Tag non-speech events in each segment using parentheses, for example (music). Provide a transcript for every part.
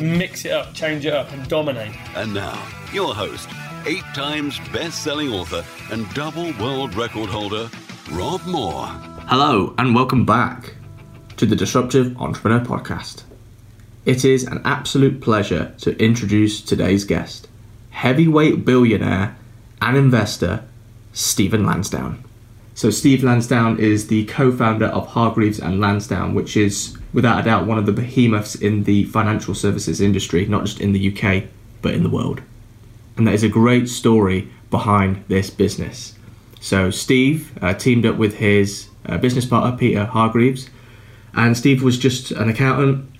Mix it up, change it up, and dominate. And now, your host, eight times best selling author and double world record holder, Rob Moore. Hello, and welcome back to the Disruptive Entrepreneur Podcast. It is an absolute pleasure to introduce today's guest, heavyweight billionaire and investor, Stephen Lansdown. So, Steve Lansdown is the co founder of Hargreaves and Lansdown, which is without a doubt one of the behemoths in the financial services industry, not just in the UK, but in the world. And there is a great story behind this business. So Steve uh, teamed up with his uh, business partner Peter Hargreaves, and Steve was just an accountant.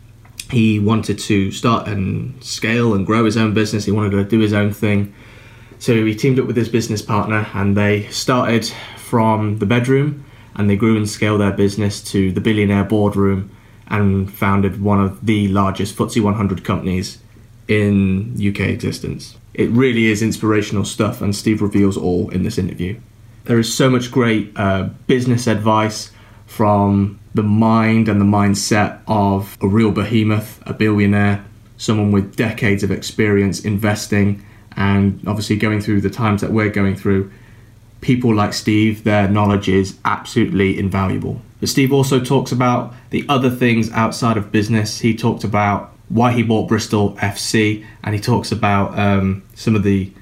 He wanted to start and scale and grow his own business. He wanted to do his own thing. So he teamed up with his business partner, and they started from the bedroom, and they grew and scaled their business to the billionaire boardroom, and founded one of the largest FTSE 100 companies in UK existence. It really is inspirational stuff, and Steve reveals all in this interview. There is so much great uh, business advice from the mind and the mindset of a real behemoth, a billionaire, someone with decades of experience investing, and obviously going through the times that we're going through. People like Steve, their knowledge is absolutely invaluable. But Steve also talks about the other things outside of business. He talked about why he bought Bristol FC, and he talks about um, some of the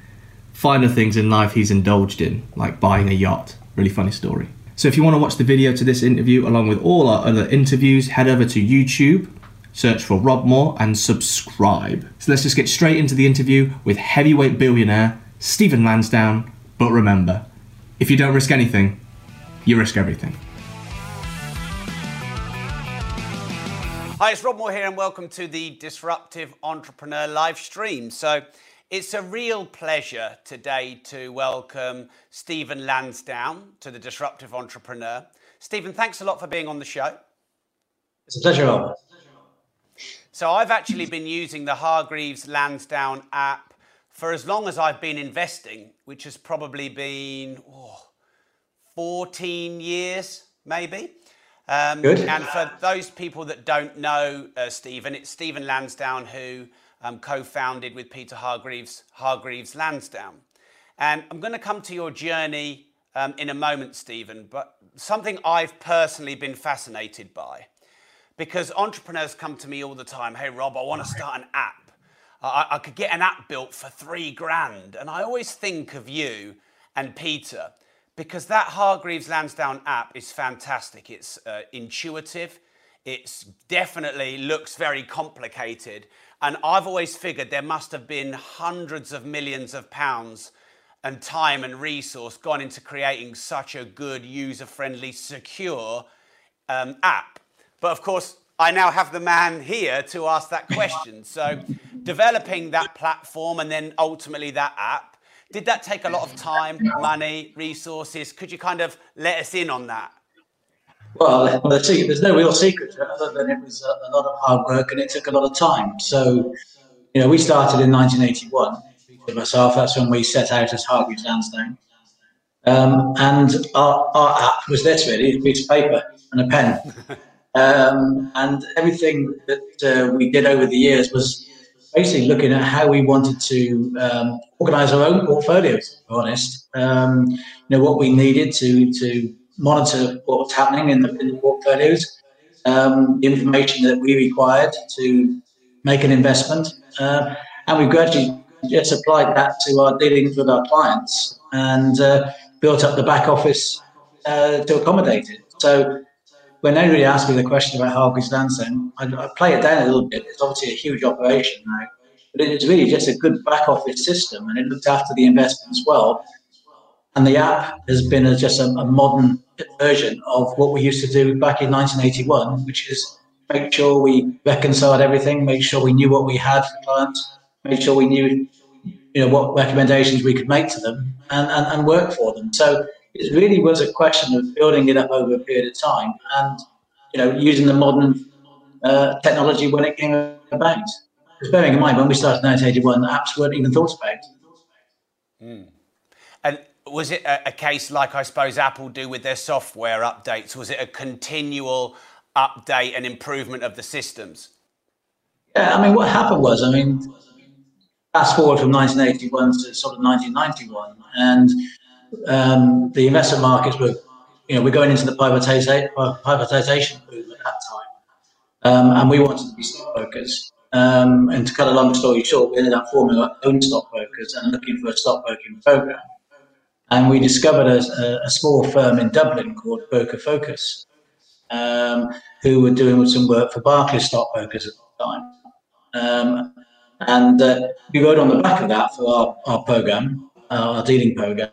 finer things in life he's indulged in, like buying a yacht. Really funny story. So if you want to watch the video to this interview along with all our other interviews, head over to YouTube, search for Rob Moore, and subscribe. So let's just get straight into the interview with heavyweight billionaire Stephen Lansdown. But remember, if you don't risk anything, you risk everything. Hi, it's Rob Moore here, and welcome to the Disruptive Entrepreneur live stream. So, it's a real pleasure today to welcome Stephen Lansdown to the Disruptive Entrepreneur. Stephen, thanks a lot for being on the show. It's a pleasure, Rob. So, I've actually been using the Hargreaves Lansdown app for as long as I've been investing, which has probably been oh, 14 years, maybe. Um, Good. And for those people that don't know uh, Stephen, it's Stephen Lansdown who um, co-founded with Peter Hargreaves Hargreaves Lansdown. And I'm going to come to your journey um, in a moment, Stephen. But something I've personally been fascinated by, because entrepreneurs come to me all the time. Hey, Rob, I want to start an app. I, I could get an app built for three grand, and I always think of you and Peter because that Hargreaves Lansdown app is fantastic. It's uh, intuitive. It definitely looks very complicated. And I've always figured there must have been hundreds of millions of pounds and time and resource gone into creating such a good, user friendly, secure um, app. But of course, I now have the man here to ask that question. So, developing that platform and then ultimately that app, did that take a lot of time, money, resources? Could you kind of let us in on that? Well, there's no real secret to it other than it was a, a lot of hard work and it took a lot of time. So, you know, we started in 1981. Myself, that's when we set out as Hargreaves Lansdown. Um, and our, our app was this really, a piece of paper and a pen. (laughs) Um, and everything that uh, we did over the years was basically looking at how we wanted to um, organize our own portfolios, to be honest. Um, you know, what we needed to, to monitor what was happening in the, in the portfolios, um, the information that we required to make an investment. Uh, and we gradually just applied that to our dealings with our clients and uh, built up the back office uh, to accommodate it. So when anybody asks me the question about how Hargreaves Lansdown, I, I play it down a little bit. It's obviously a huge operation now, but it's really just a good back office system and it looked after the investment as well. And the app has been a, just a, a modern version of what we used to do back in 1981, which is make sure we reconciled everything, make sure we knew what we had for clients, make sure we knew, you know, what recommendations we could make to them and, and, and work for them. So it really was a question of building it up over a period of time and, you know, using the modern uh, technology when it came about. Because bearing in mind, when we started in 1981, the apps weren't even thought about. Mm. And was it a, a, case like I suppose Apple do with their software updates? Was it a continual update and improvement of the systems? Yeah, I mean, what happened was, I mean, fast forward from 1981 to sort of 1991, and um, the investment markets were, you know, we're going into the privatization, privatization at that time. Um, and we wanted to be stockbrokers. Um, and to cut a long story short, we ended up forming our own stockbrokers and looking for a stockbroking program. And we discovered a, a small firm in Dublin called Broker Focus, um, who were doing some work for Barclays stockbrokers at the time. Um, and uh, we wrote on the back of that for our, our program, our dealing program.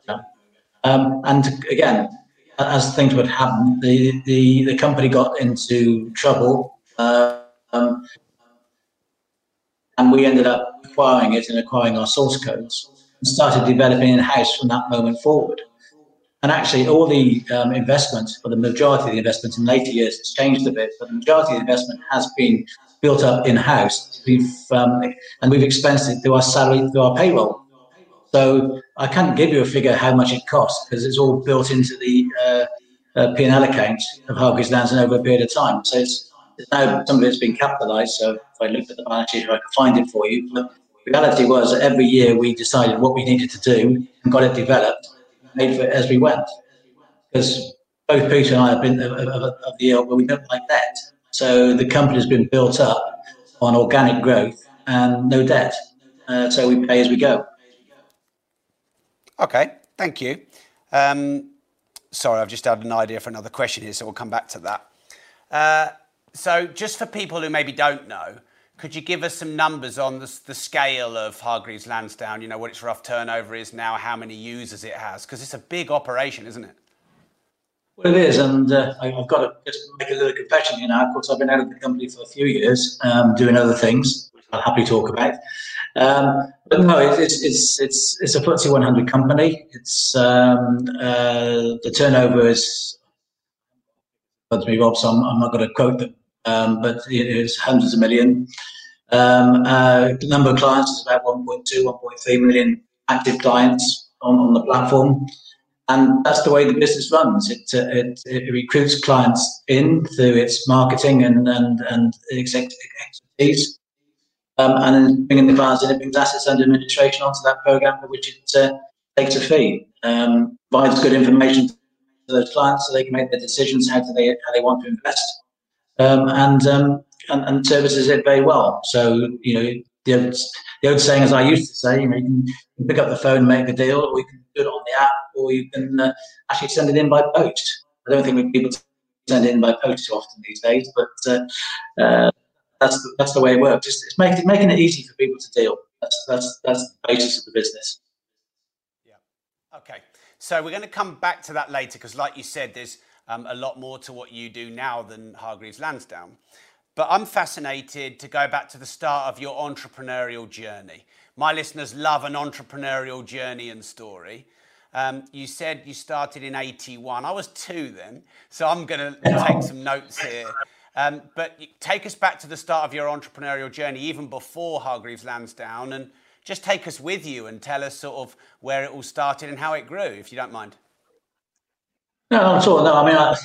Um, and again, as things would happen, the, the, the company got into trouble. Um, and we ended up acquiring it and acquiring our source codes and started developing in house from that moment forward. And actually, all the um, investment, or the majority of the investment in later years, has changed a bit, but the majority of the investment has been built up in house. We've um, and we've expensed it through our salary, through our payroll. So I can't give you a figure how much it costs because it's all built into the uh, uh, P&L account of Hargreaves Lansdown over a period of time. So it's, it's now some of it's been capitalised. So if I looked at the balance sheet, I could find it for you. But the reality was that every year we decided what we needed to do and got it developed, made for it as we went. Because both Peter and I have been of, the ilk where we don't like that. So the company has been built up on organic growth and no debt. Uh, so we pay as we go. Okay, thank you. Um, sorry, I've just had an idea for another question here, so we'll come back to that. Uh, so, just for people who maybe don't know, could you give us some numbers on the, scale of Hargreaves Lansdown? You know, what its rough turnover is now, how many users it has? Because it's a big operation, isn't it? Well, it is, and uh, I've got to just make a little confession. You know, of course, I've been out of the company for a few years, um, doing other things, I'll happily talk about. Um, but no, it's it's it's it's a FTSE 100 company. It's um, uh, the turnover is, but me, Rob, so I'm, I'm not going to quote them, um, but it is hundreds of million. Um, uh, the number of clients is about 1.2, 1.3 million active clients on, on the platform and that's the way the business runs. It, uh, it, it, recruits clients in through its marketing and and and expertise, um, and then bringing the clients in, it brings assets under administration onto that program for which it uh, takes a fee. Um, provides good information to those clients so they can make their decisions how do they how they want to invest, um, and, um, and and services it very well. So you know the old, the old saying, as I used to say, you know, you can, pick up the phone, and make a deal, or you can do it on the app, or you can uh, actually send it in by post. I don't think people to send it in by post too often these days, but uh, uh, that's the, that's the way it works. It's, it's making making it easy for people to deal. That's that's that's the basis of the business. Yeah. Okay. So we're going to come back to that later because, like you said, there's um, a lot more to what you do now than Hargreaves Lansdown. But I'm fascinated to go back to the start of your entrepreneurial journey. My listeners love an entrepreneurial journey and story. Um, you said you started in 81. I was two then, so I'm going (laughs) to take some notes here. Um, but take us back to the start of your entrepreneurial journey, even before Hargreaves Lansdown, and just take us with you and tell us sort of where it all started and how it grew, if you don't mind. No, not at all. No, I mean, I,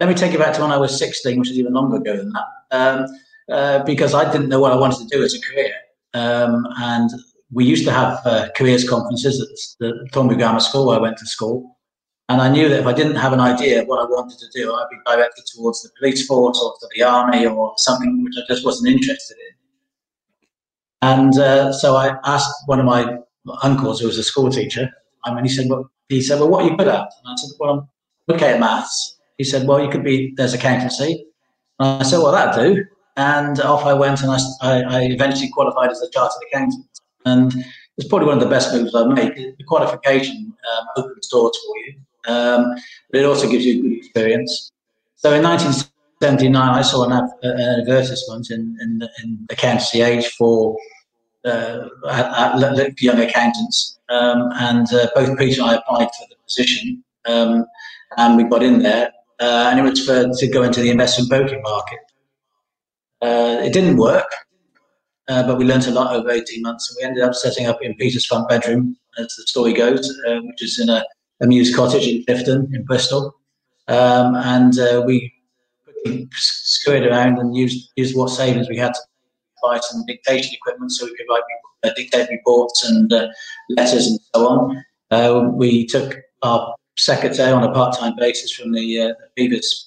let me take you back to when I was 16, which is even longer ago than that, um, uh, because I didn't know what I wanted to do as a career. Um, and we used to have uh, careers conferences at the Thornbury Grammar School where I went to school. And I knew that if I didn't have an idea of what I wanted to do, I'd be directed towards the police force or to the army or something which I just wasn't interested in. And uh, so I asked one of my uncles, who was a school teacher, and he said, "Well, he said, well, what are you good at?" And I said, "Well, I'm okay at maths." He said, "Well, you could be there's accountancy." And I said, "Well, that do." And off I went, and I, I, I eventually qualified as a chartered accountant. And it's probably one of the best moves I've made. The qualification um, opens doors for you, um, but it also gives you a good experience. So in 1979, I saw an, ad, an advertisement in, in, in Accountancy Age for uh, at, at young accountants, um, and uh, both Peter and I applied for the position, um, and we got in there, uh, and it was for to go into the investment broking market. Uh, it didn't work, uh, but we learned a lot over 18 months, and we ended up setting up in Peter's front bedroom, as the story goes, uh, which is in a, a Mews cottage in Clifton in Bristol, um, and we scurried around and used used what savings we had to buy some dictation equipment so we could write uh, dictate reports and uh, letters and so on. Uh, we took our secretary on a part-time basis from the, uh,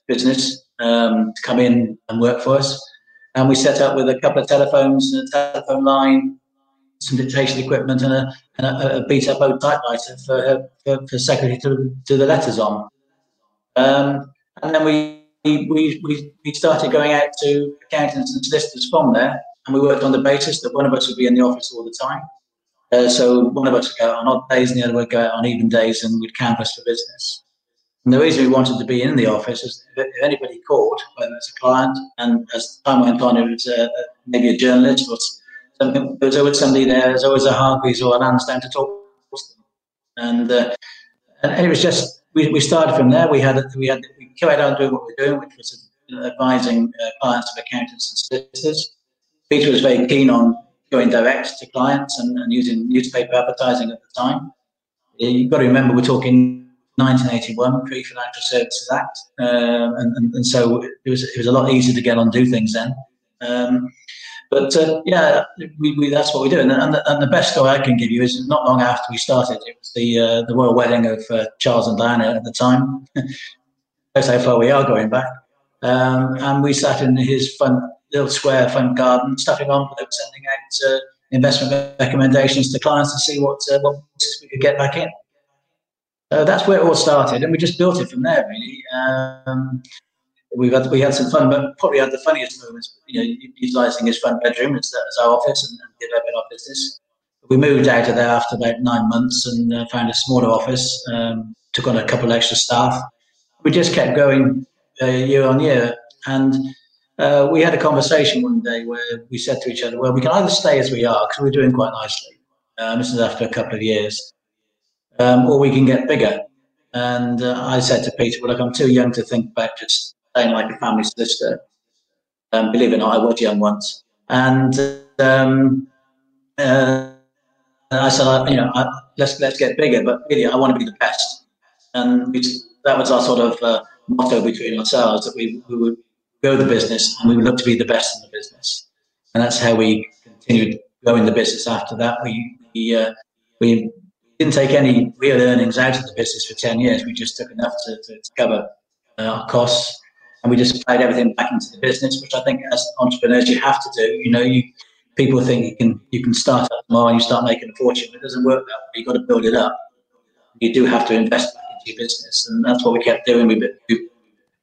business um, to come in and work for us. And we set up with a couple of telephones, and a telephone line, some dictation equipment, and a, and a, a beat-up old typewriter for her, for, for secretary to do the letters on. Um, and then we, we, we, we started going out to accountants and solicitors from there and we worked on the basis that one of us would be in the office all the time. Uh, so one of us would go out on odd days, and the other would go out on even days, and we'd canvass for business. And the reason we wanted to be in the office is if anybody called, whether it's a client, and as time went on, it was uh, maybe a journalist or something, there was always somebody there. There's always a Hargreaves or a Lansdown to talk to. And, uh, and it was just we, we started from there. We had we had we carried on doing what we we're doing, which was advising uh, clients of accountants and solicitors. Peter was very keen on going direct to clients and, and using newspaper advertising at the time. You've got to remember we're talking 1981, Pre-Financial Services Act, um, and, and, and, so it was it was a lot easier to get on do things then. Um, but uh, yeah, we, we, that's what we do. And, and, the, and the best story I can give you is not long after we started, it was the uh, the royal wedding of uh, Charles and Diana at the time. (laughs) That's how far we are going back. Um, and we sat in his front little square front garden, stuffing envelopes, sending out uh, investment recommendations to clients to see what uh, what we could get back in. So that's where it all started, and we just built it from there. Really, um, we've had we had some fun, but probably had the funniest moments. You know, utilizing his front bedroom as, as our office and, and developing our business. We moved out of there after about nine months and uh, found a smaller office. Um, took on a couple extra staff. We just kept going uh, year on year, and uh, we had a conversation one day where we said to each other, well, we can either stay as we are because we're doing quite nicely. Um, this is after a couple of years, um, or we can get bigger. And uh, I said to Peter, well, look, I'm too young to think about just staying like a family solicitor. Um, believe it or not, I was young once. And um, uh, I said, you know, I, let's let's get bigger, but really, I want to be the best. And we, that was our sort of uh, motto between ourselves that we, we would grow the business and we would look to be the best in the business. And that's how we continued growing the business after that. We, we, uh, we didn't take any real earnings out of the business for 10 years. We just took enough to, to, to cover uh, our costs and we just paid everything back into the business, which I think as entrepreneurs you have to do. You know, you people think you can you can start up tomorrow and you start making a fortune. It doesn't work that way. You've got to build it up. You do have to invest back into your business, and that's what we kept doing. We,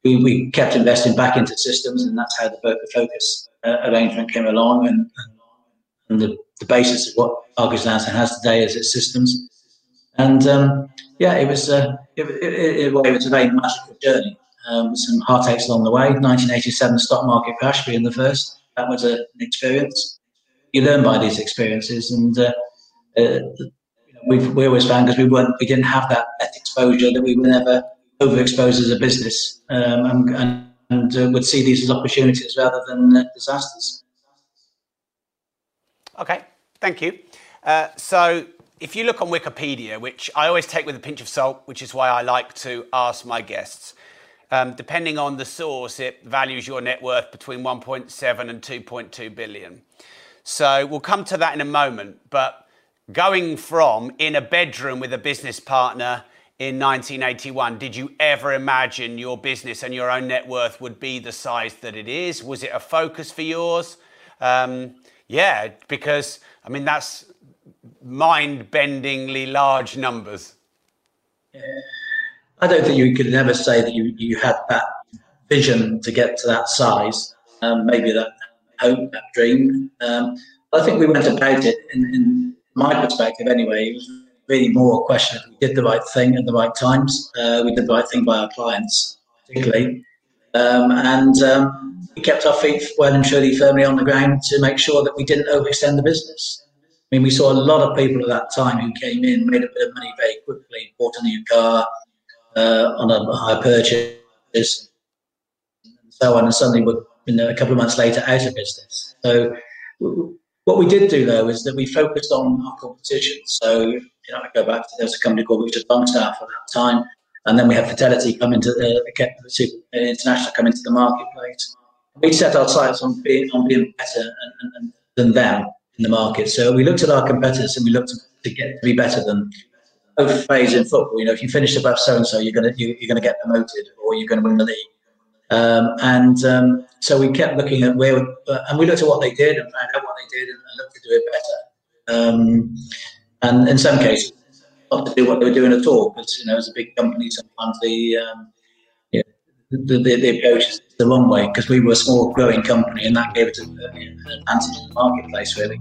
we we, kept investing back into systems, and that's how the focus uh, arrangement came along, and, and the, the basis of what Hargreaves Lansdown has today is its systems. And um, yeah, it was uh, it, it, it, it, was a very magical journey um, some heartaches along the way. 1987 stock market crash being the first. That was a, an experience. You learn by these experiences, and uh, uh, we always found because we weren't we didn't have that exposure that we were never overexposed as a business um, and, and, and uh, would see these as opportunities rather than uh, disasters. Okay, thank you. Uh, so, if you look on Wikipedia, which I always take with a pinch of salt, which is why I like to ask my guests, um, depending on the source, it values your net worth between 1.7 and 2.2 billion. So, we'll come to that in a moment. But going from in a bedroom with a business partner in 1981, did you ever imagine your business and your own net worth would be the size that it is? Was it a focus for yours? Um, yeah, because I mean, that's mind bendingly large numbers. Yeah. I don't think you could ever say that you, you had that vision to get to that size, um, maybe that hope, that dream. Um, I think we went about it in, in my perspective anyway. It was really more a question of we did the right thing at the right times. Uh, we did the right thing by our clients, particularly. Um, and um, we kept our feet well and truly firmly on the ground to make sure that we didn't overextend the business. I mean, we saw a lot of people at that time who came in, made a bit of money very quickly, bought a new car uh, on a high purchase, and so on, and suddenly were you know, a couple of months later out of business. So what we did do though is that we focused on our competition. So you know, I go back to there was a company called Richard Longstaff at that time, and then we had Fidelity come into uh, international come into the marketplace. We set our sights on being on being better and, and, than them in the market. So we looked at our competitors and we looked to get to be better than both phase in football. You know, if you finish above so and so, you're gonna you, are gonna get promoted or you're gonna win the league. Um, and um, so we kept looking at where, uh, and we looked at what they did and found out what they did and, and looked to do it better. Um, and in some cases, not to do what they were doing at all, because you know, as a big company, sometimes the um, the, the, the approach is the wrong way because we were a small growing company, and that gave us an advantage in the marketplace, really.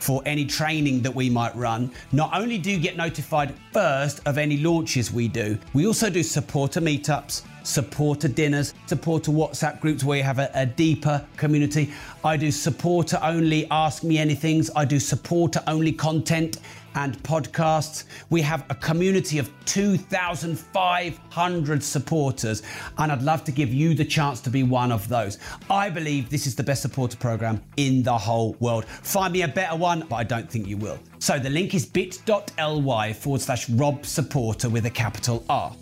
for any training that we might run. Not only do you get notified first of any launches we do, we also do supporter meetups, supporter dinners, supporter WhatsApp groups where you have a, a deeper community. I do supporter only Ask Me Anythings. I do supporter only content and podcasts. We have a community of 2,500 supporters, and I'd love to give you the chance to be one of those. I believe this is the best supporter program in the whole world. Find me a better one, but I don't think you will. So the link is bit.ly forward slash Rob Supporter with a capital R.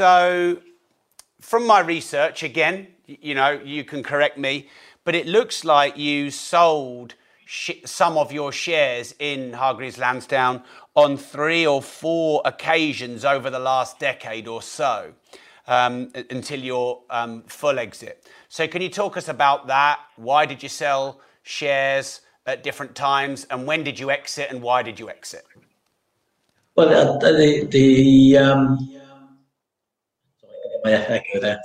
So, from my research, again, you know, you can correct me, but it looks like you sold some of your shares in Hargreaves Lansdown on three or four occasions over the last decade or so um, until your um, full exit. So, can you talk us about that? Why did you sell shares at different times, and when did you exit, and why did you exit? Well, uh, the the um, my echo there.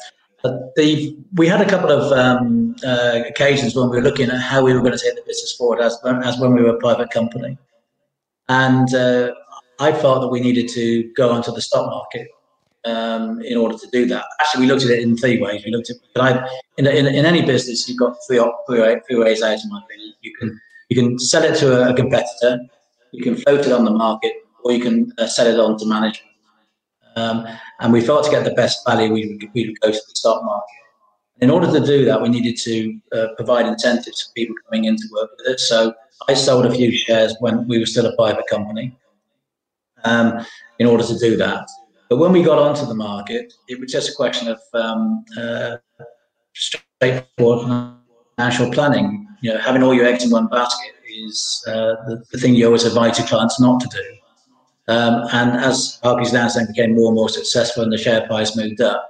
The, we had a couple of um, uh, occasions when we were looking at how we were going to take the business forward as, as when we were a private company. And uh, I felt that we needed to go onto the stock market um, in order to do that. Actually, we looked at it in three ways. We looked at, but I, in, in, in any business, you've got three, three, three ways out, in my. You can, you can sell it to a, a competitor, you can float it on the market, or you can uh, sell it on to management. Um, and we felt to get the best value, we would, we would go to the stock market. In order to do that, we needed to uh, provide incentives for people coming in to work with us. So I sold a few shares when we were still a private company um, in order to do that. But when we got onto the market, it was just a question of um, uh, straightforward financial planning. You know, having all your eggs in one basket is uh, the, the thing you always advise your clients not to do. Um, and as Hargreaves Lansdown became more and more successful and the share price moved up,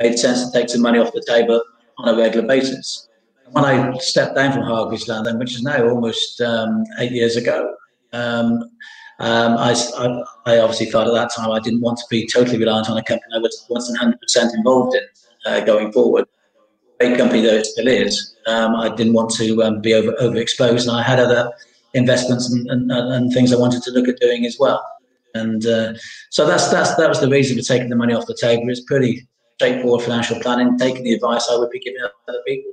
it made sense to take some money off the table on a regular basis. When I stepped down from Hargreaves Lansdown, which is now almost um, eight years ago, um, um, I, I, obviously felt at that time I didn't want to be totally reliant on a company I was 100% involved in uh, going forward. Great company though it still is, um, I didn't want to um, be over overexposed, and I had other investments and, and, and, things I wanted to look at doing as well. And uh, so that's that's that was the reason for taking the money off the table. It's pretty straightforward financial planning, taking the advice I would be giving other people.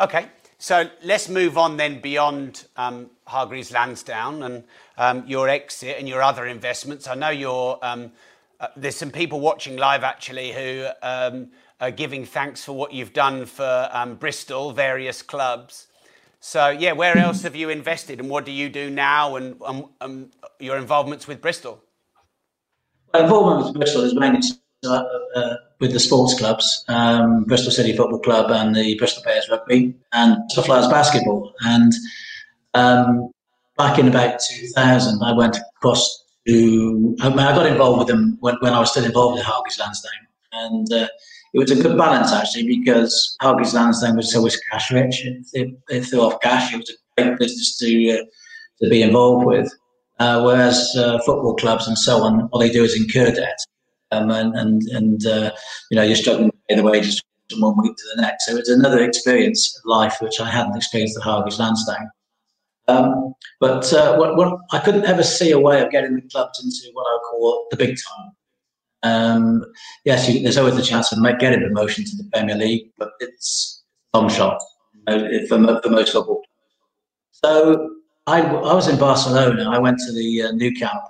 Okay, so let's move on then beyond um, Hargreaves Lansdown and um, your exit and your other investments. I know you're. Um, uh, there's some people watching live actually who um, uh, giving thanks for what you've done for um, Bristol, various clubs. So, yeah, where else have you invested and what do you do now and um, um, your involvements with Bristol? My involvement with Bristol is mainly uh, uh, with the sports clubs, um, Bristol City Football Club and the Bristol Bears Rugby and Bristol Flyers Basketball. And um, back in about 2000, I went across to, I, mean, I got involved with them when, when, I was still involved in Hargreaves Lansdown. And uh, it was a good balance actually because Hargreaves Lansdown was always cash rich. It, it, threw off cash. It was a great business to, uh, to be involved with. Uh, whereas uh, football clubs and so on, all they do is incur debt, um, and and, and uh, you know you're struggling to pay the wages from one week to the next. So it's another experience of life which I hadn't experienced at Hargreaves Lansdown. Um, but uh, what, what, I couldn't ever see a way of getting the clubs into what I would call the big time. Um, yes, you, there's always the chance of getting promotion to the Premier League, but it's long shot for, for most football. So I, I was in Barcelona. I went to the uh, Nou Camp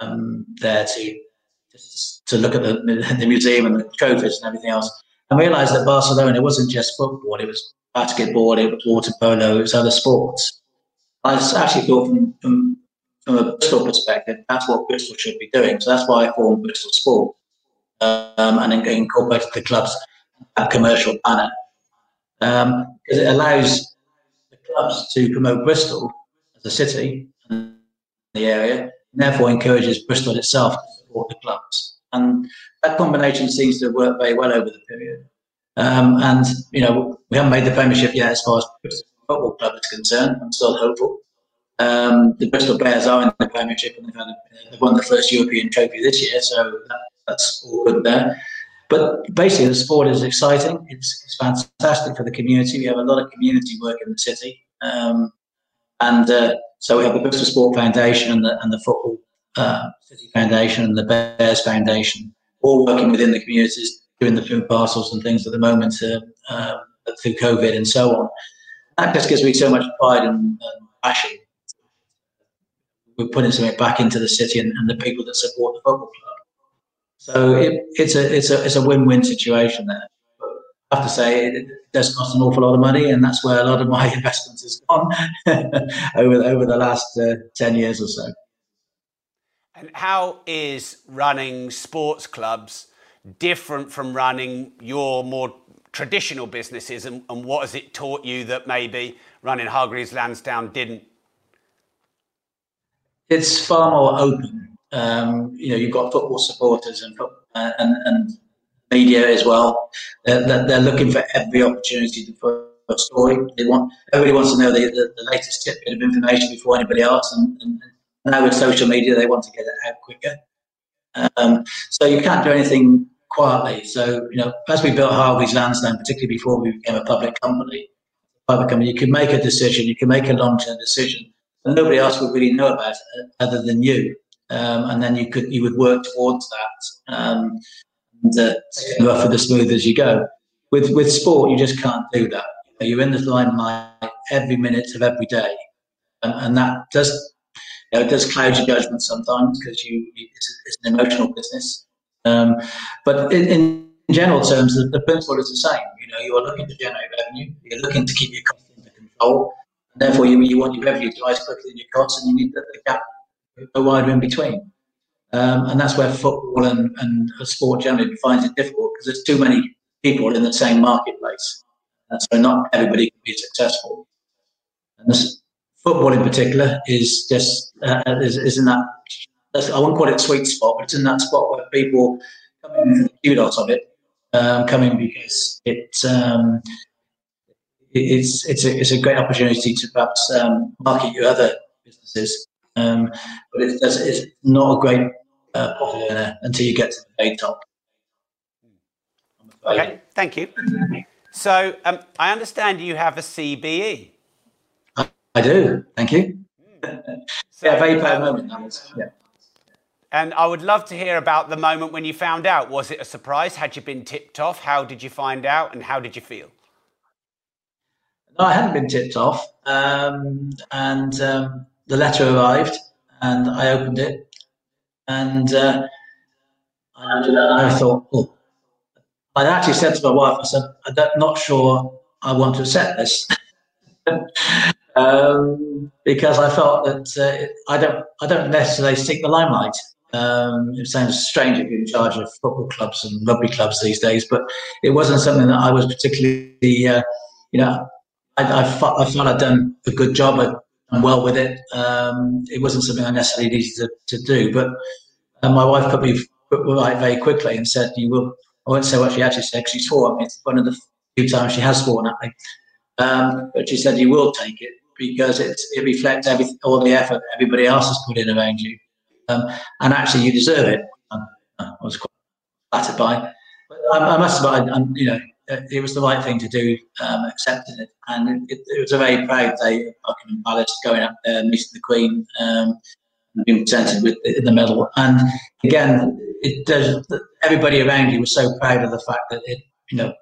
um, there to to look at the, the museum and the trophies and everything else, and realised that Barcelona wasn't just football; it was basketball, it was water polo, it was other sports. I actually thought from, from, from a Bristol perspective, that's what Bristol should be doing. So that's why I formed Bristol Sport um, and incorporated the club's commercial banner because um, it allows the clubs to promote Bristol as a city and the area, and therefore encourages Bristol itself to support the clubs. And that combination seems to work very well over the period. Um, and, you know, we haven't made the Premiership yet as far as Bristol Football Club is concerned. I'm still hopeful. Um, the Bristol Bears are in the Premiership and they've, had a, they've won the first European trophy this year, so that, that's all good there. But basically, the sport is exciting. It's, it's, fantastic for the community. We have a lot of community work in the city. Um, and uh, so we have the Bristol Sport Foundation and the, and the Football uh, City Foundation and the Bears Foundation, all working within the communities, doing the food parcels and things at the moment uh, uh, through COVID and so on. That just gives me so much pride and, and passion. We're putting something back into the city and, and the people that support the football club. So it, it's a it's a it's a win-win situation there But I have to say it does cost an awful lot of money, and that's where a lot of my (laughs) investment has gone (laughs) over over the last uh, ten years or so. And how is running sports clubs different from running your more traditional businesses, and, and what has it taught you that maybe running Hargreaves Lansdown didn't? It's far more open. Um, you know, you've got football supporters and uh, and, and media as well. They're, they're looking for every opportunity to put a story. They want everybody wants to know the, the, the latest tidbit of information before anybody else, and, and, now with social media, they want to get it out quicker. Um, so you can't do anything quietly. So you know, as we built Hargreaves Lansdown, particularly before we became a public company, public company, you can make a decision, you can make a long-term decision, and nobody else would really know about it other than you. Um, and then you could you would work towards that. Um, and uh, the rough with the smooth as you go. With with sport, you just can't do that. You're in the limelight every minute of every day, and, and that does you know, it does cloud your judgment sometimes because you it's, it's, an emotional business. Um, but in, in, general terms, the, the, principle is the same. You know, you are looking to generate revenue. You're looking to keep your costs under control. Therefore, you, you want your revenue to rise quickly than your costs, and you need the, the gap go wider in between. Um, and that's where football and, and sport generally finds it difficult because there's too many people in the same marketplace. And so not everybody can be successful. And this football in particular is just uh, is, is in that I won't call it sweet spot, but it's in that spot where people come in for the kudos of it, um, coming because it's um, it's it's a, it's a great opportunity to perhaps um, market your other businesses, um, but it's, it's not a great uh, until you get to the very top. Okay, thank you. So um, I understand you have a CBE. I, do. Thank you. So, yeah, very proud um, moment. Yeah. And I would love to hear about the moment when you found out. Was it a surprise? Had you been tipped off? How did you find out? And how did you feel? No, I hadn't been tipped off. Um, and um, the letter arrived, and I opened it, and uh, I thought, oh, I actually said to my wife, I said, I'm not sure I want to accept this. (laughs) um, because I felt that uh, I don't I don't necessarily seek the limelight. Um, it sounds strange if you're in charge of football clubs and rugby clubs these days, but it wasn't something that I was particularly, uh, you know, I, I, felt, I felt I'd done a good job. I'd done well with it. Um, it wasn't something I necessarily needed to, to do, but uh, my wife put me right very quickly and said, "You will." I won't say what she actually said because she swore at me. It's one of the few times she has sworn at me. Um, but she said, "You will take it because it reflects every, all the effort everybody else has put in around you, um, and actually you deserve it." Um, I was quite flattered by, but I, I must have, I, you know, it was the right thing to do, um, accepting it, and it, it, was a very proud day at Buckingham Palace, going up there, meeting the Queen, um, and being presented with the, the medal, and again, it does. Everybody around you was so proud of the fact that it, you know,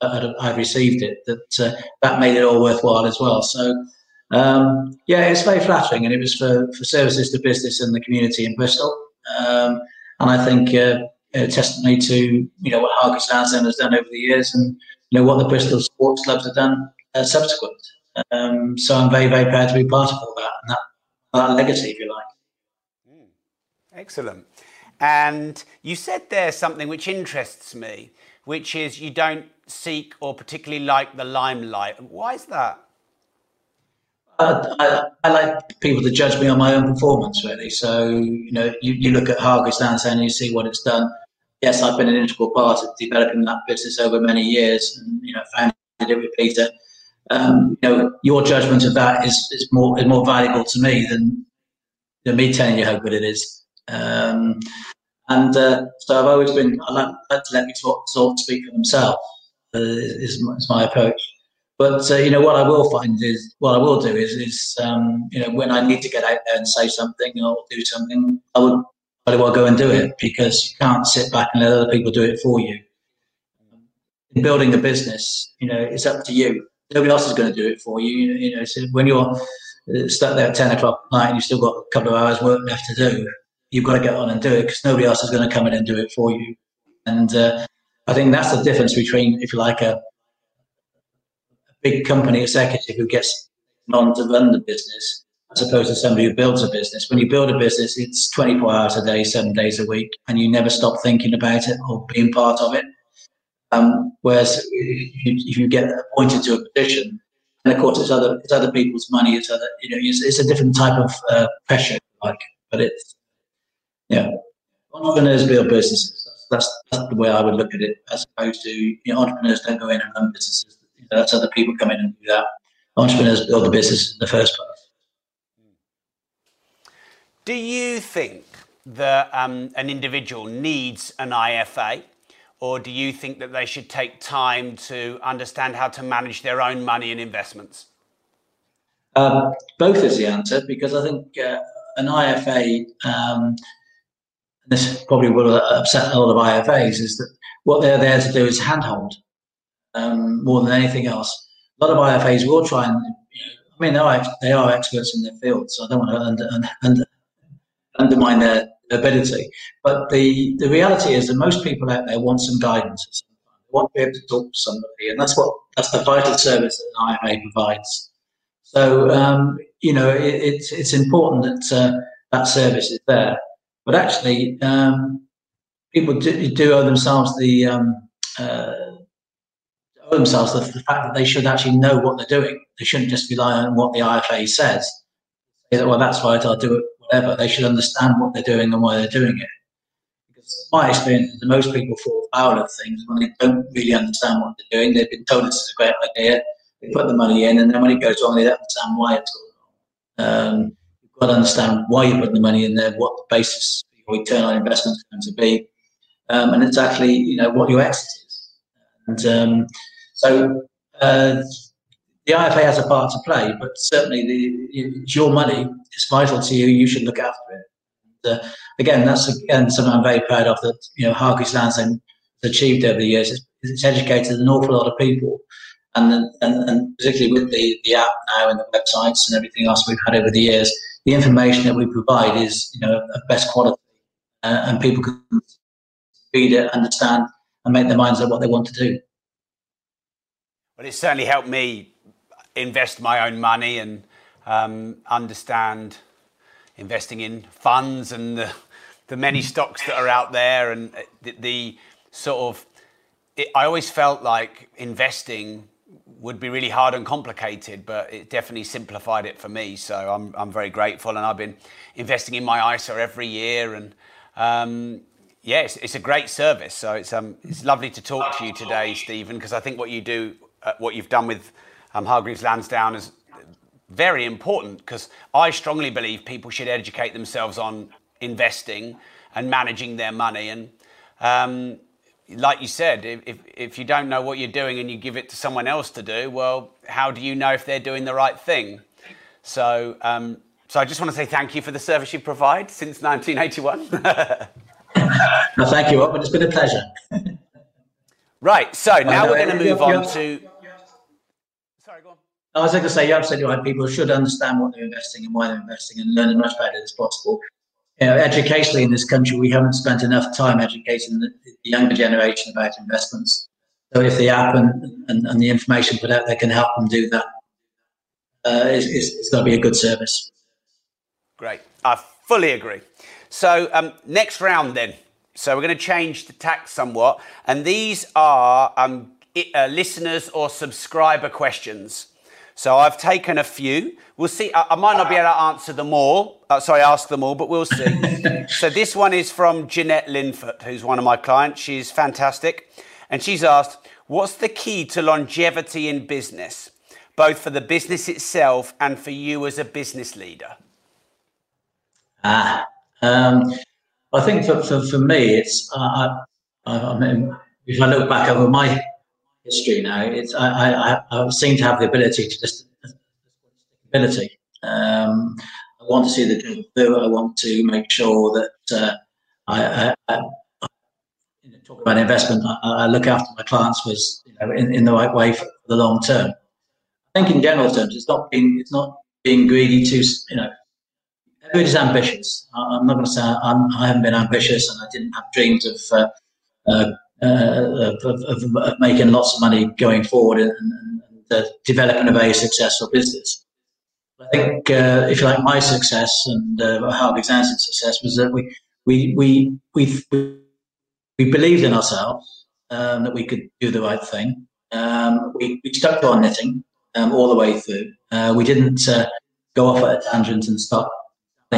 I've received it, that uh, that made it all worthwhile as well. So, um, yeah, it's very flattering, and it was for, for services to business and the community in Bristol. Um, and I think uh, a testimony to you know what Hargreaves Lansdown has done over the years, and you know what the Bristol sports clubs have done uh, subsequent. Um, so I'm very very proud to be part of all that and that, that legacy, if you like. Mm. Excellent. And you said there something which interests me, which is you don't seek or particularly like the limelight. Why is that? Uh, I, I, like people to judge me on my own performance, really. So, you know, you, you look at Hargreaves Lansdown and you see what it's done. Yes, I've been an integral part of developing that business over many years and, you know, founded it with Peter. Um, you know, your judgment of that is, is more is more valuable to me than, than me telling you how good it is. Um, and uh, so I've always been, I like, like to let me talk, speak for themselves, uh, is, is my approach. But uh, you know what I will find is what I will do is is um, you know when I need to get out there and say something or do something, I would very well go and do it because you can't sit back and let other people do it for you. In building a business, you know, it's up to you. Nobody else is going to do it for you. You know, so when you're uh, stuck there at ten o'clock at night and you've still got a couple of hours work left to do, you've got to get on and do it because nobody else is going to come in and do it for you. And uh, I think that's the difference between, if you like, a, a big company executive who gets on to run the business as opposed to somebody who builds a business. When you build a business, it's 24 hours a day, seven days a week, and you never stop thinking about it or being part of it. Um, whereas if you, get appointed to a position, and of course it's other it's other people's money, it's other you know it's, it's a different type of uh, pressure, like, but it's yeah, entrepreneurs build businesses. That's, that's the way I would look at it, as opposed to you know, entrepreneurs don't go in and run businesses. You know, that's other people come in and do that. Entrepreneurs build the business in the first place. Do you think that um, an individual needs an IFA? Or do you think that they should take time to understand how to manage their own money and investments? Um, both is the answer because I think uh, an IFA um, this probably will upset a lot of IFAs, is that what they're there to do is handhold um, more than anything else. A lot of IFAs will try and, I mean, they are, they are experts in their field, so I don't want to under, under, undermine their ability. But the, the reality is that most people out there want some guidance. They want to be able to talk to somebody, and that's what that's the vital service that IFA provides. So, um, you know, it, it's, it's important that uh, that service is there. But actually, um, people do, do, owe themselves the um, uh, owe themselves the, the, fact that they should actually know what they're doing. They shouldn't just rely on what the IFA says. Say that, well, that's right, I'll do it, They should understand what they're doing and why they're doing it. Because my experience is that most people fall foul of things when they don't really understand what they're doing. They've been told this is a great idea. They put the money in, and then when it goes wrong, they don't understand why it's going wrong. Um, you've got to understand why you're putting the money in there, what the basis for your return on investment is going to be, um, and exactly you know what your exit is. And um, so uh, the IFA has a part to play, but certainly the, it's your money. It's vital to you. You should look after it. Uh, again, that's again something I'm very proud of that you know Hargreaves Lansdown has achieved over the years. It's, it's educated an awful lot of people and, and, and particularly with the, the app now and the websites and everything else we've had over the years, the information that we provide is you know of best quality, uh, and people can read it, understand, and make their minds up what they want to do. Well, it certainly helped me invest my own money and um, understand investing in funds and the, the many stocks that are out there and the, the sort of. It, I always felt like investing would be really hard and complicated, but it definitely simplified it for me. So I'm, I'm very grateful, and I've been investing in my ISA every year, and um, yeah, it's, it's, a great service. So it's um, it's lovely to talk to you today, Stephen, because I think what you do, uh, what you've done with um, Hargreaves Lansdown is very important. Because I strongly believe people should educate themselves on investing and managing their money, and um, like you said, if, if you don't know what you're doing and you give it to someone else to do, well, how do you know if they're doing the right thing? So, um, so I just want to say thank you for the service you provide since 1981. no, (laughs) thank you, But It's been a pleasure. right. So now we're going to move on to. I was going to say, you're absolutely right. People should understand what they're investing and why they're investing and learn as much about it as possible you know, educationally in this country, we haven't spent enough time educating the, younger generation about investments. So if the app and, and, and, the information put out there can help them do that, uh, it's, it's, it's got to be a good service. Great. I fully agree. So um, next round then. So we're going to change the tack somewhat. And these are um, uh, listeners or subscriber questions. So I've taken a few. We'll see. I, I might not be able to answer them all. Uh, sorry, ask them all, but we'll see. (laughs) so this one is from Jeanette Linford, who's one of my clients. She's fantastic. And she's asked, what's the key to longevity in business, both for the business itself and for you as a business leader? Ah, um, I think for, for, for me, it's, uh, I, I mean, if I look back over my history now. It's I, I, I seem to have the ability to just ability. Um, I want to see the job. I want to make sure that uh, I, I, I talk about investment. I, look after my clients was you know, in, in the right way for, the long term. I think in general terms, it's not being it's not being greedy to you know. Everybody's ambitious. I'm not going to say I'm, I have not been ambitious and I didn't have dreams of uh, uh, of, of, of, making lots of money going forward and, and, and developing a very successful business. I think, uh, if you like, my success and uh, Hargreaves Lansdown's success was that we we we we we believed in ourselves um, that we could do the right thing. Um, we, we stuck to our knitting um, all the way through. Uh, we didn't uh, go off at a tangent and start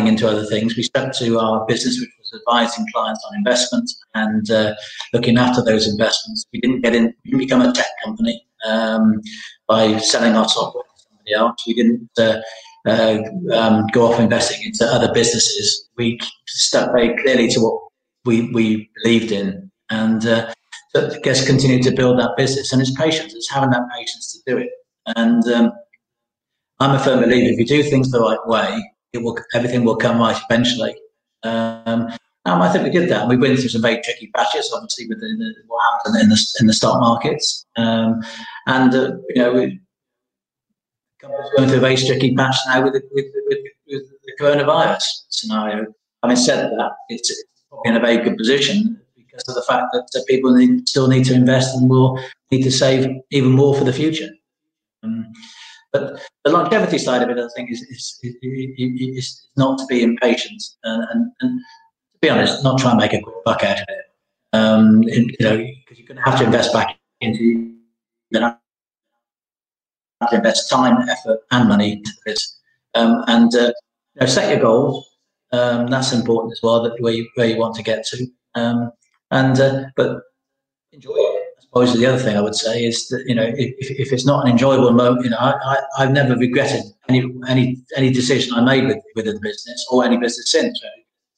into other things. We stuck to our business, which was advising clients on investments and uh, looking after those investments. We didn't get in, we didn't become a tech company um, by selling our software to somebody else. We didn't uh, uh, um, go off investing into other businesses. We stuck very clearly to what we, we believed in and uh, I guess continue to build that business. And it's patience, it's having that patience to do it. And um, I'm a firm believer if you do things the right way, it will everything will come right eventually. Um, um, I think we did that. We went through some very tricky patches, obviously, with the, what happened in the in the stock markets, um, and uh, you know, we, companies going through a very tricky patch now with the, with, with, with the coronavirus scenario. Having said that, it's, it's probably in a very good position because of the fact that uh, people need, still need to invest and will need to save even more for the future. Um, but the longevity side of it, I think, is is, is, is not to be impatient and, and, and, to be honest, not try and make a quick buck out of it. Um, you know, because you're going to have to invest back into you have to invest time, effort, and money into this. Um, and uh, you know, set your goals. Um, that's important as well. That where you where you want to get to. Um, and uh, but enjoy it suppose the other thing I would say is that you know if, if it's not an enjoyable moment, you know I, I have never regretted any any any decision I made with with the business or any business since.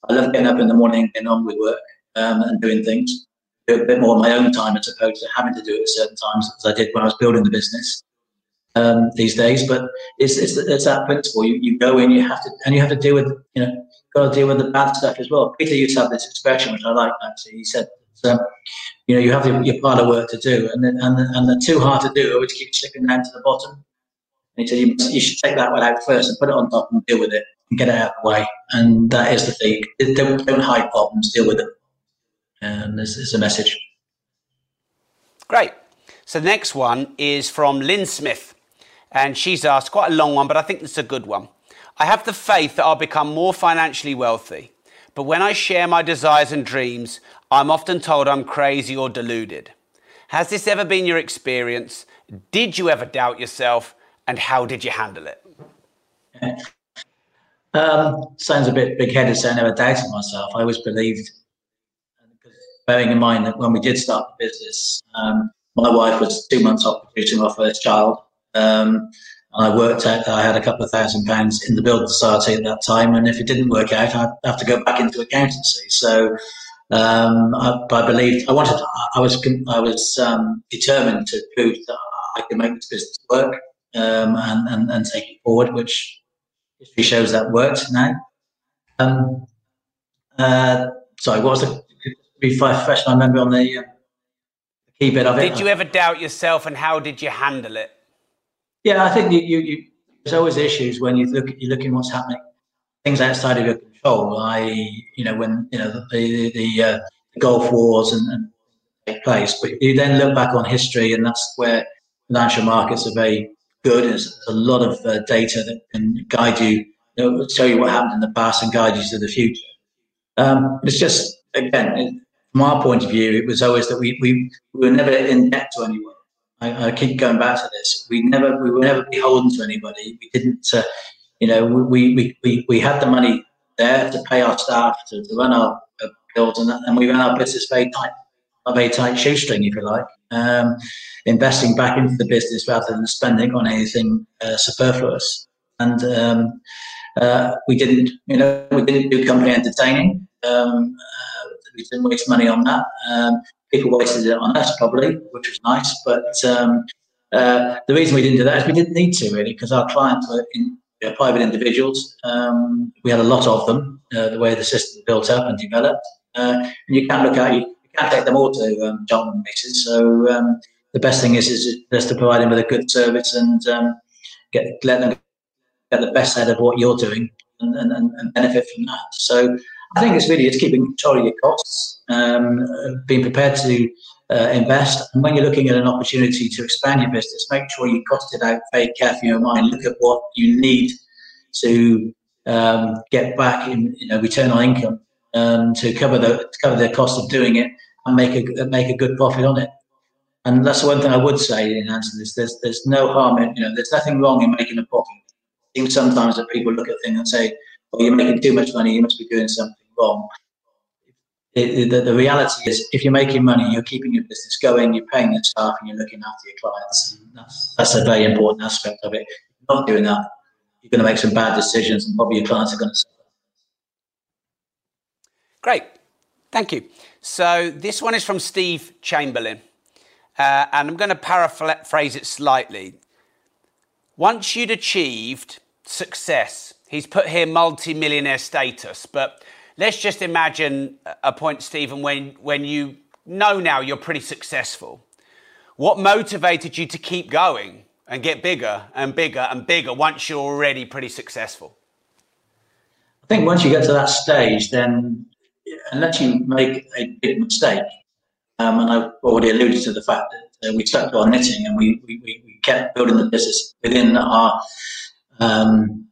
I love getting up in the morning, getting on with work um, and doing things. Do a bit more of my own time as opposed to having to do it at certain times as I did when I was building the business um, these days. But it's, it's it's that principle. You, you go in, you have to, and you have to deal with you know got to deal with the bad stuff as well. Peter used to have this expression which I like actually. He said. Um, you know, you have your, your pile of work to do, and and and the too hard to do which keep slipping down to the bottom. And he said you, you should take that one out first and put it on top and deal with it and get it out of the way. And that is the thing. Don't, don't hide problems, deal with them. And this is a message. Great. So the next one is from Lynn Smith. And she's asked quite a long one, but I think it's a good one. I have the faith that I'll become more financially wealthy. But when I share my desires and dreams, I'm often told I'm crazy or deluded. Has this ever been your experience? Did you ever doubt yourself? And how did you handle it? Um, sounds a bit big headed, so I never doubted myself. I always believed, bearing in mind that when we did start the business, um, my wife was two months off producing our first child. Um, I worked out I had a couple of thousand pounds in the building society at that time. And if it didn't work out, I'd have to go back into accountancy. So um, I, I, believed I wanted. I was I was um, determined to prove that I could make this business work um, and, and and take it forward, which history shows that worked now. Um, uh, sorry, what was the refresh my memory on the, uh, key bit of it? Did you ever doubt yourself, and how did you handle it? Yeah, I think you, you, you there's always issues when you look you're looking what's happening, things outside of your control. I, you know, when you know the the, the, uh, Gulf Wars and, and, take place, but you then look back on history, and that's where financial markets are very good. There's, a lot of uh, data that can guide you, you know, tell you what happened in the past and guide you to the future. Um, it's just again, from our point of view, it was always that we we, we were never in debt to anyone. I, I, keep going back to this. We never we were never beholden to anybody. We didn't. Uh, you know, we, we, we, we had the money there to pay our staff, to, to run our uh, bills, and, and we ran our business very tight, a very tight shoestring, if you like, um, investing back into the business rather than spending on anything uh, superfluous. And um, uh, we didn't, you know, we didn't do company entertaining. Um, uh, we didn't waste money on that. Um, people wasted it on us probably, which was nice. But um, uh, the reason we didn't do that is we didn't need to really, because our clients were in, you know, private individuals. Um, we had a lot of them. Uh, the way the system built up and developed, uh, and you can't look at you, you can't take them all to um, John races. So um, the best thing is is just to provide them with a good service and um, get let them get the best out of what you're doing and, and, and benefit from that. So I think it's really it's keeping control of your costs, um, being prepared to uh, invest, and when you're looking at an opportunity to expand your business, make sure you cost it out very carefully in your mind. Look at what you need to um, get back in you know return on income um, to cover the to cover the cost of doing it and make a make a good profit on it. And that's the one thing I would say in answer to this. There's there's no harm in you know there's nothing wrong in making a profit. I think sometimes that people look at things and say, "Well, you're making too much money. You must be doing something wrong." It, the, the, reality is, if you're making money, you're keeping your business going, you're paying your staff, and you're looking after your clients. And that's that's a very important aspect of it. If you're not doing that, you're going to make some bad decisions, and probably your clients are going to suffer. Great, thank you. So this one is from Steve Chamberlain, uh, and I'm going to paraphrase it slightly. Once you'd achieved success, he's put here multi-millionaire status, but let's just imagine a point, Stephen, when, when you know now you're pretty successful. What motivated you to keep going and get bigger and bigger and bigger once you're already pretty successful? I think once you get to that stage, then unless you make a big mistake, um, and I've already alluded to the fact that uh, we stuck to our knitting and we, we, we kept building the business within our um,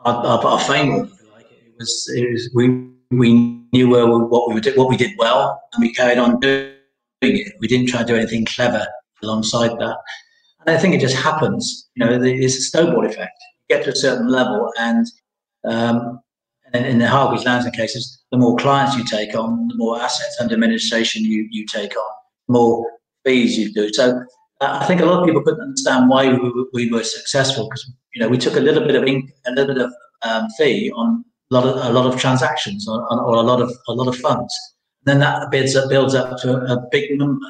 our, our, our framework was, it was we we knew what we did what we did well, and we carried on doing it. We didn't try to do anything clever alongside that. And I think it just happens. You know, it's a snowball effect. You get to a certain level, and um, and in the Hargreaves Lansdown cases, the more clients you take on, the more assets under administration you, you take on, more fees you do. So uh, I think a lot of people couldn't understand why we, we were successful because you know we took a little bit of a little bit of um, fee on lot of a lot of transactions or, or a lot of a lot of funds. And then that builds up builds up to a, big number,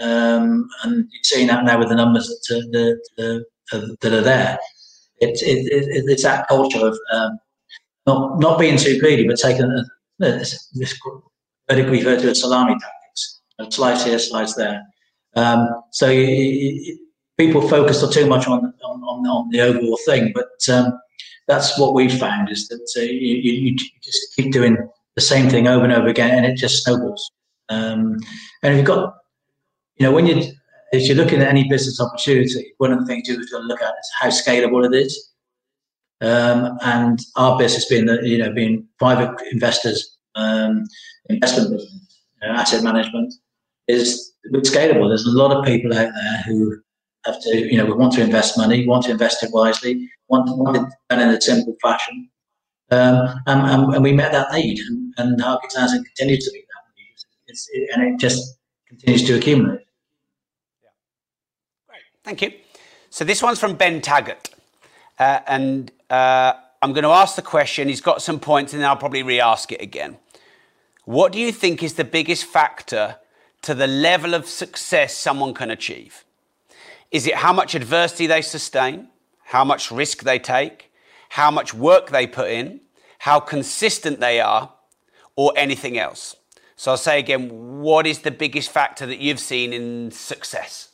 um, and you're seeing that now with the numbers that, the, the, uh, that are there. It, it, it, it's that culture of um, not not being too greedy, but taking a, this, this referred to as salami tactics, a slice here, slice there. Um, so you, you, people focus too much on, on, on, the overall thing, but um, that's what we've found is that uh, you, you, just keep doing the same thing over and over again, and it just snowballs. Um, and if you've got you know, when you if you're looking at any business opportunity, one of the things you've to look at is how scalable it is. Um, and our business being the you know being private investors, um, investment business, you know, asset management is scalable. There's a lot of people out there who have to you know we want to invest money, want to invest it wisely, want, want it done in a simple fashion, um, and, and, we met that need, and, and Hargreaves Lansdown continues to be that need, it's, it, and it just continues to accumulate. Great, thank you. So this one's from Ben Taggart, uh, and uh, I'm going to ask the question. He's got some points, and then I'll probably re-ask it again. What do you think is the biggest factor to the level of success someone can achieve? Is it how much adversity they sustain, how much risk they take, how much work they put in, how consistent they are, or anything else? So I'll say again, what is the biggest factor that you've seen in success?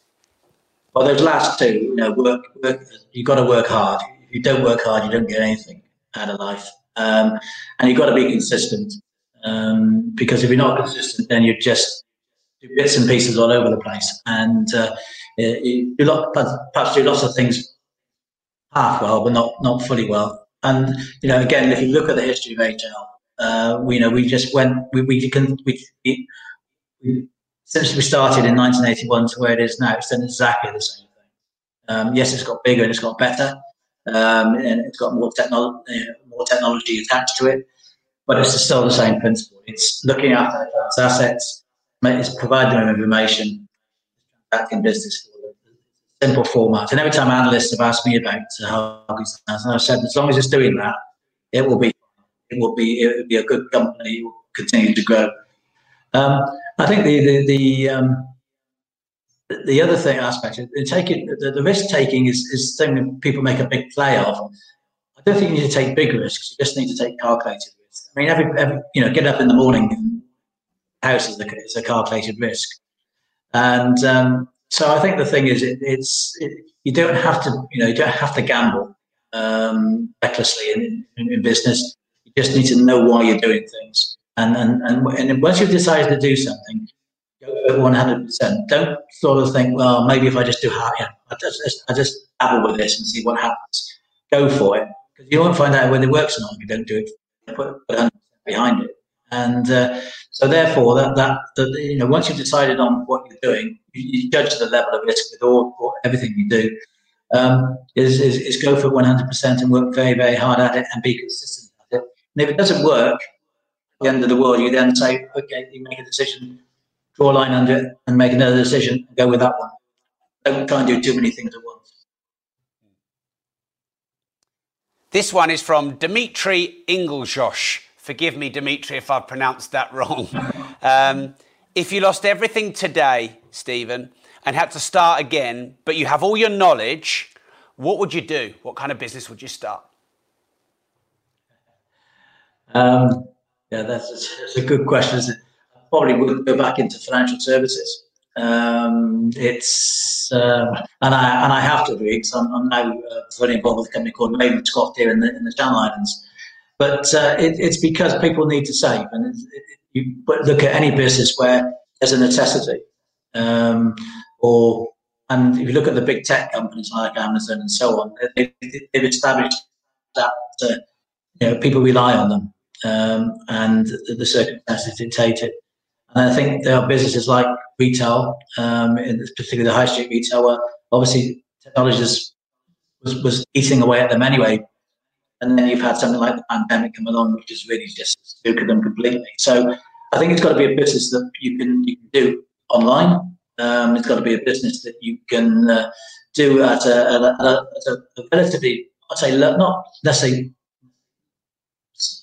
Well, those last two, you know, work, work you've got to work hard. If you don't work hard, you don't get anything out of life. Um, and you've got to be consistent. Um, because if you're not consistent, then you just do bits and pieces all over the place. And uh, you, you perhaps do lots of things half well, but not, not fully well. And, you know, again, if you look at the history of HL, uh, we, you know, we just went, we, we can, we, we, we, since we started in 1981 to where it is now, it's done exactly the same thing. Um, yes, it's got bigger and it's got better, um, and it's got more technology, more technology attached to it, but it's still the same principle. It's looking after its assets, it's providing them information, in business. Simple format. And every time analysts have asked me about how I've said, as long as it's doing that, it will be it will be it will be a good company. It will continue to grow. Um, I think the the the, um, the other thing aspect the taking the, the risk taking is is thing that people make a big play of. I don't think you need to take big risks. You just need to take calculated risks. I mean, every, every you know, get up in the morning, house is a, is a calculated risk, and um, so I think the thing is, it, it's it, you don't have to you know you don't have to gamble um, recklessly in, in, in business. You just need to know why you're doing things. And, and, and, and once you've decided to do something, go 100%. Don't sort of think, well, maybe if I just do half, yeah, I just, I just dabble with this and see what happens. Go for it. Because you won't find out whether it works or not if you don't do it. Put, put 100% behind it. And uh, so, therefore, that, that, that, you know, once you've decided on what you're doing, you, you judge the level of risk with all, all everything you do. Um, is, is, is go for 100% and work very, very hard at it and be consistent at it. and if it doesn't work, at the end of the world, you then say, okay, you make a decision, draw a line under it, and make another decision, and go with that one. Don't try and do too many things at once. This one is from Dmitry Ingelshosh. Forgive me, Dmitry, if I've pronounced that wrong. Um, if you lost everything today, Stephen, and had to start again, but you have all your knowledge, what would you do? What kind of business would you start? Um, yeah, that's, that's, a good question. I probably would go back into financial services. Um, it's uh, and I and I have to agree because I'm, I'm now uh, fully involved with a company called Ravenscroft here in the, in the Channel Islands. But uh, it, it's because people need to save, and it, you look at any business where there's a necessity, um, or and if you look at the big tech companies like Amazon and so on, they, have established that uh, you know people rely on them um, and the, the, circumstances dictate it. And I think there are businesses like retail, um, particularly the high street retail, where obviously technology was, was eating away at them anyway. And then you've had something like the pandemic come along, which has really just spooked them completely. So I think it's got to be a business that you can, you can do online. Um, it's got to be a business that you can uh, do at a, at a, at a relatively, I'd say, not necessarily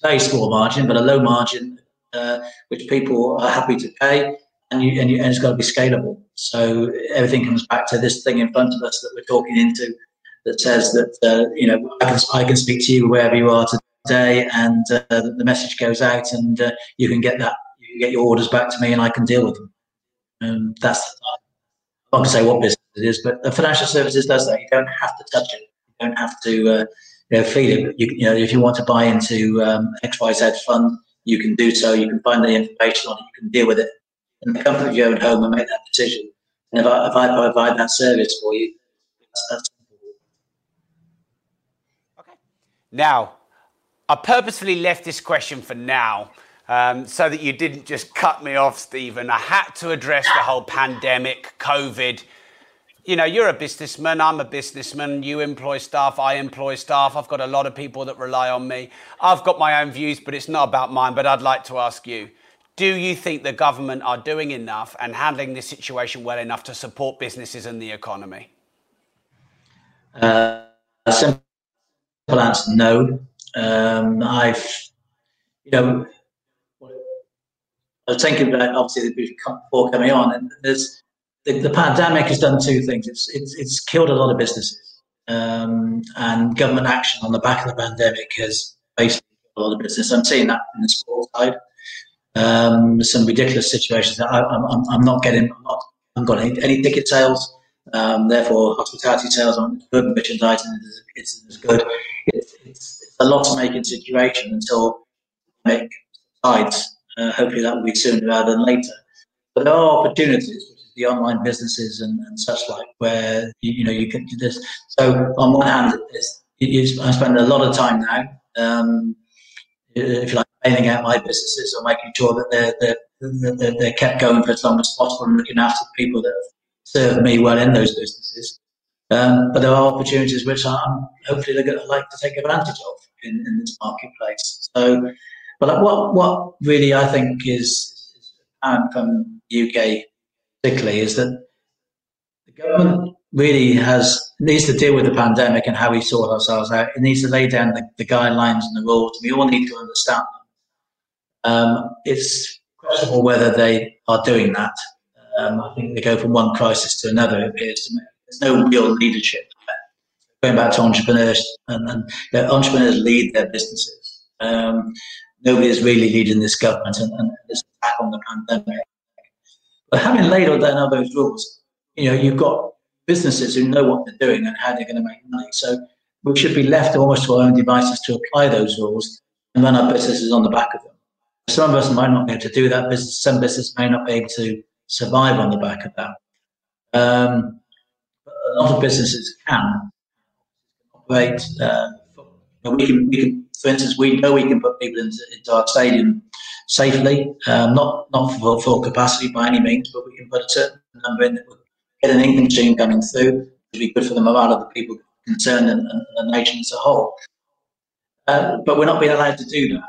very small margin, but a low margin, uh, which people are happy to pay, and, you, and, you, and it's got to be scalable. So everything comes back to this thing in front of us that we're talking into, that says that uh, you know I can, I can speak to you wherever you are today, and uh, the message goes out, and uh, you can get that, you can get your orders back to me, and I can deal with them. And that's I'm not to say what business it is, but the financial services does that. You don't have to touch it. You don't have to uh, you know, feed it. You, you know, if you want to buy into um, XYZ fund, you can do so. You can find the information on it. You can deal with it in the comfort of your own home and make that decision. And if I, if I provide that service for you, that's, that's Now, I purposefully left this question for now um, so that you didn't just cut me off, Stephen. I had to address the whole pandemic, COVID. You know, you're a businessman, I'm a businessman, you employ staff, I employ staff. I've got a lot of people that rely on me. I've got my own views, but it's not about mine. But I'd like to ask you do you think the government are doing enough and handling this situation well enough to support businesses and the economy? Uh, simple answer no. Um, I've, you know, I was thinking about obviously before coming on, and there's the, the, pandemic has done two things. It's it's, it's killed a lot of businesses, um, and government action on the back of the pandemic has basically killed a lot of business. I'm seeing that in the sports side um, some ridiculous situations. I, am I'm, I'm not getting, I'm not, I haven't got any, any ticket sales. Um, therefore, hospitality sales on good merchandising is, is, is good. It's, it's, it's, a loss-making situation until it subsides. Uh, hopefully, that will be sooner rather than later. But there are opportunities, which is the online businesses and, and such like, where you, you, know you can do this. So on one hand, it's, it I spend a lot of time now. Um, if you like, bailing out my businesses or making sure that they're, they're, they're, they're kept going for as long as possible and looking after the people that have served me well in those businesses. Um, but there are opportunities which I'm hopefully going to like to take advantage of in, in this marketplace. So, but what what really I think is, is apparent from UK particularly is that the government really has needs to deal with the pandemic and how we sort ourselves out. It needs to lay down the, the guidelines and the rules. We all need to understand them. Um, it's questionable whether they are doing that. Um, I think they go from one crisis to another. It appears to me there's no real leadership. Going back to entrepreneurs, and, and you know, entrepreneurs lead their businesses. Um, nobody is really leading this government and, and this attack on the pandemic. But having laid all down all those rules, you know, you've got businesses who know what they're doing and how they're going to make money. So we should be left almost to our own devices to apply those rules and run our businesses on the back of them. Some of us might not be able to do that. Business, some businesses may not be able to survive on the back of that. Um, a lot of businesses can operate. Uh, we can, we can, for instance, we know we can put people into, into our stadium safely, um, not not for full capacity by any means, but we can put a certain number in that would get an income stream coming through. It'd be good for the morale of the people concerned and, and the nation as a whole. Uh, but we're not being allowed to do that.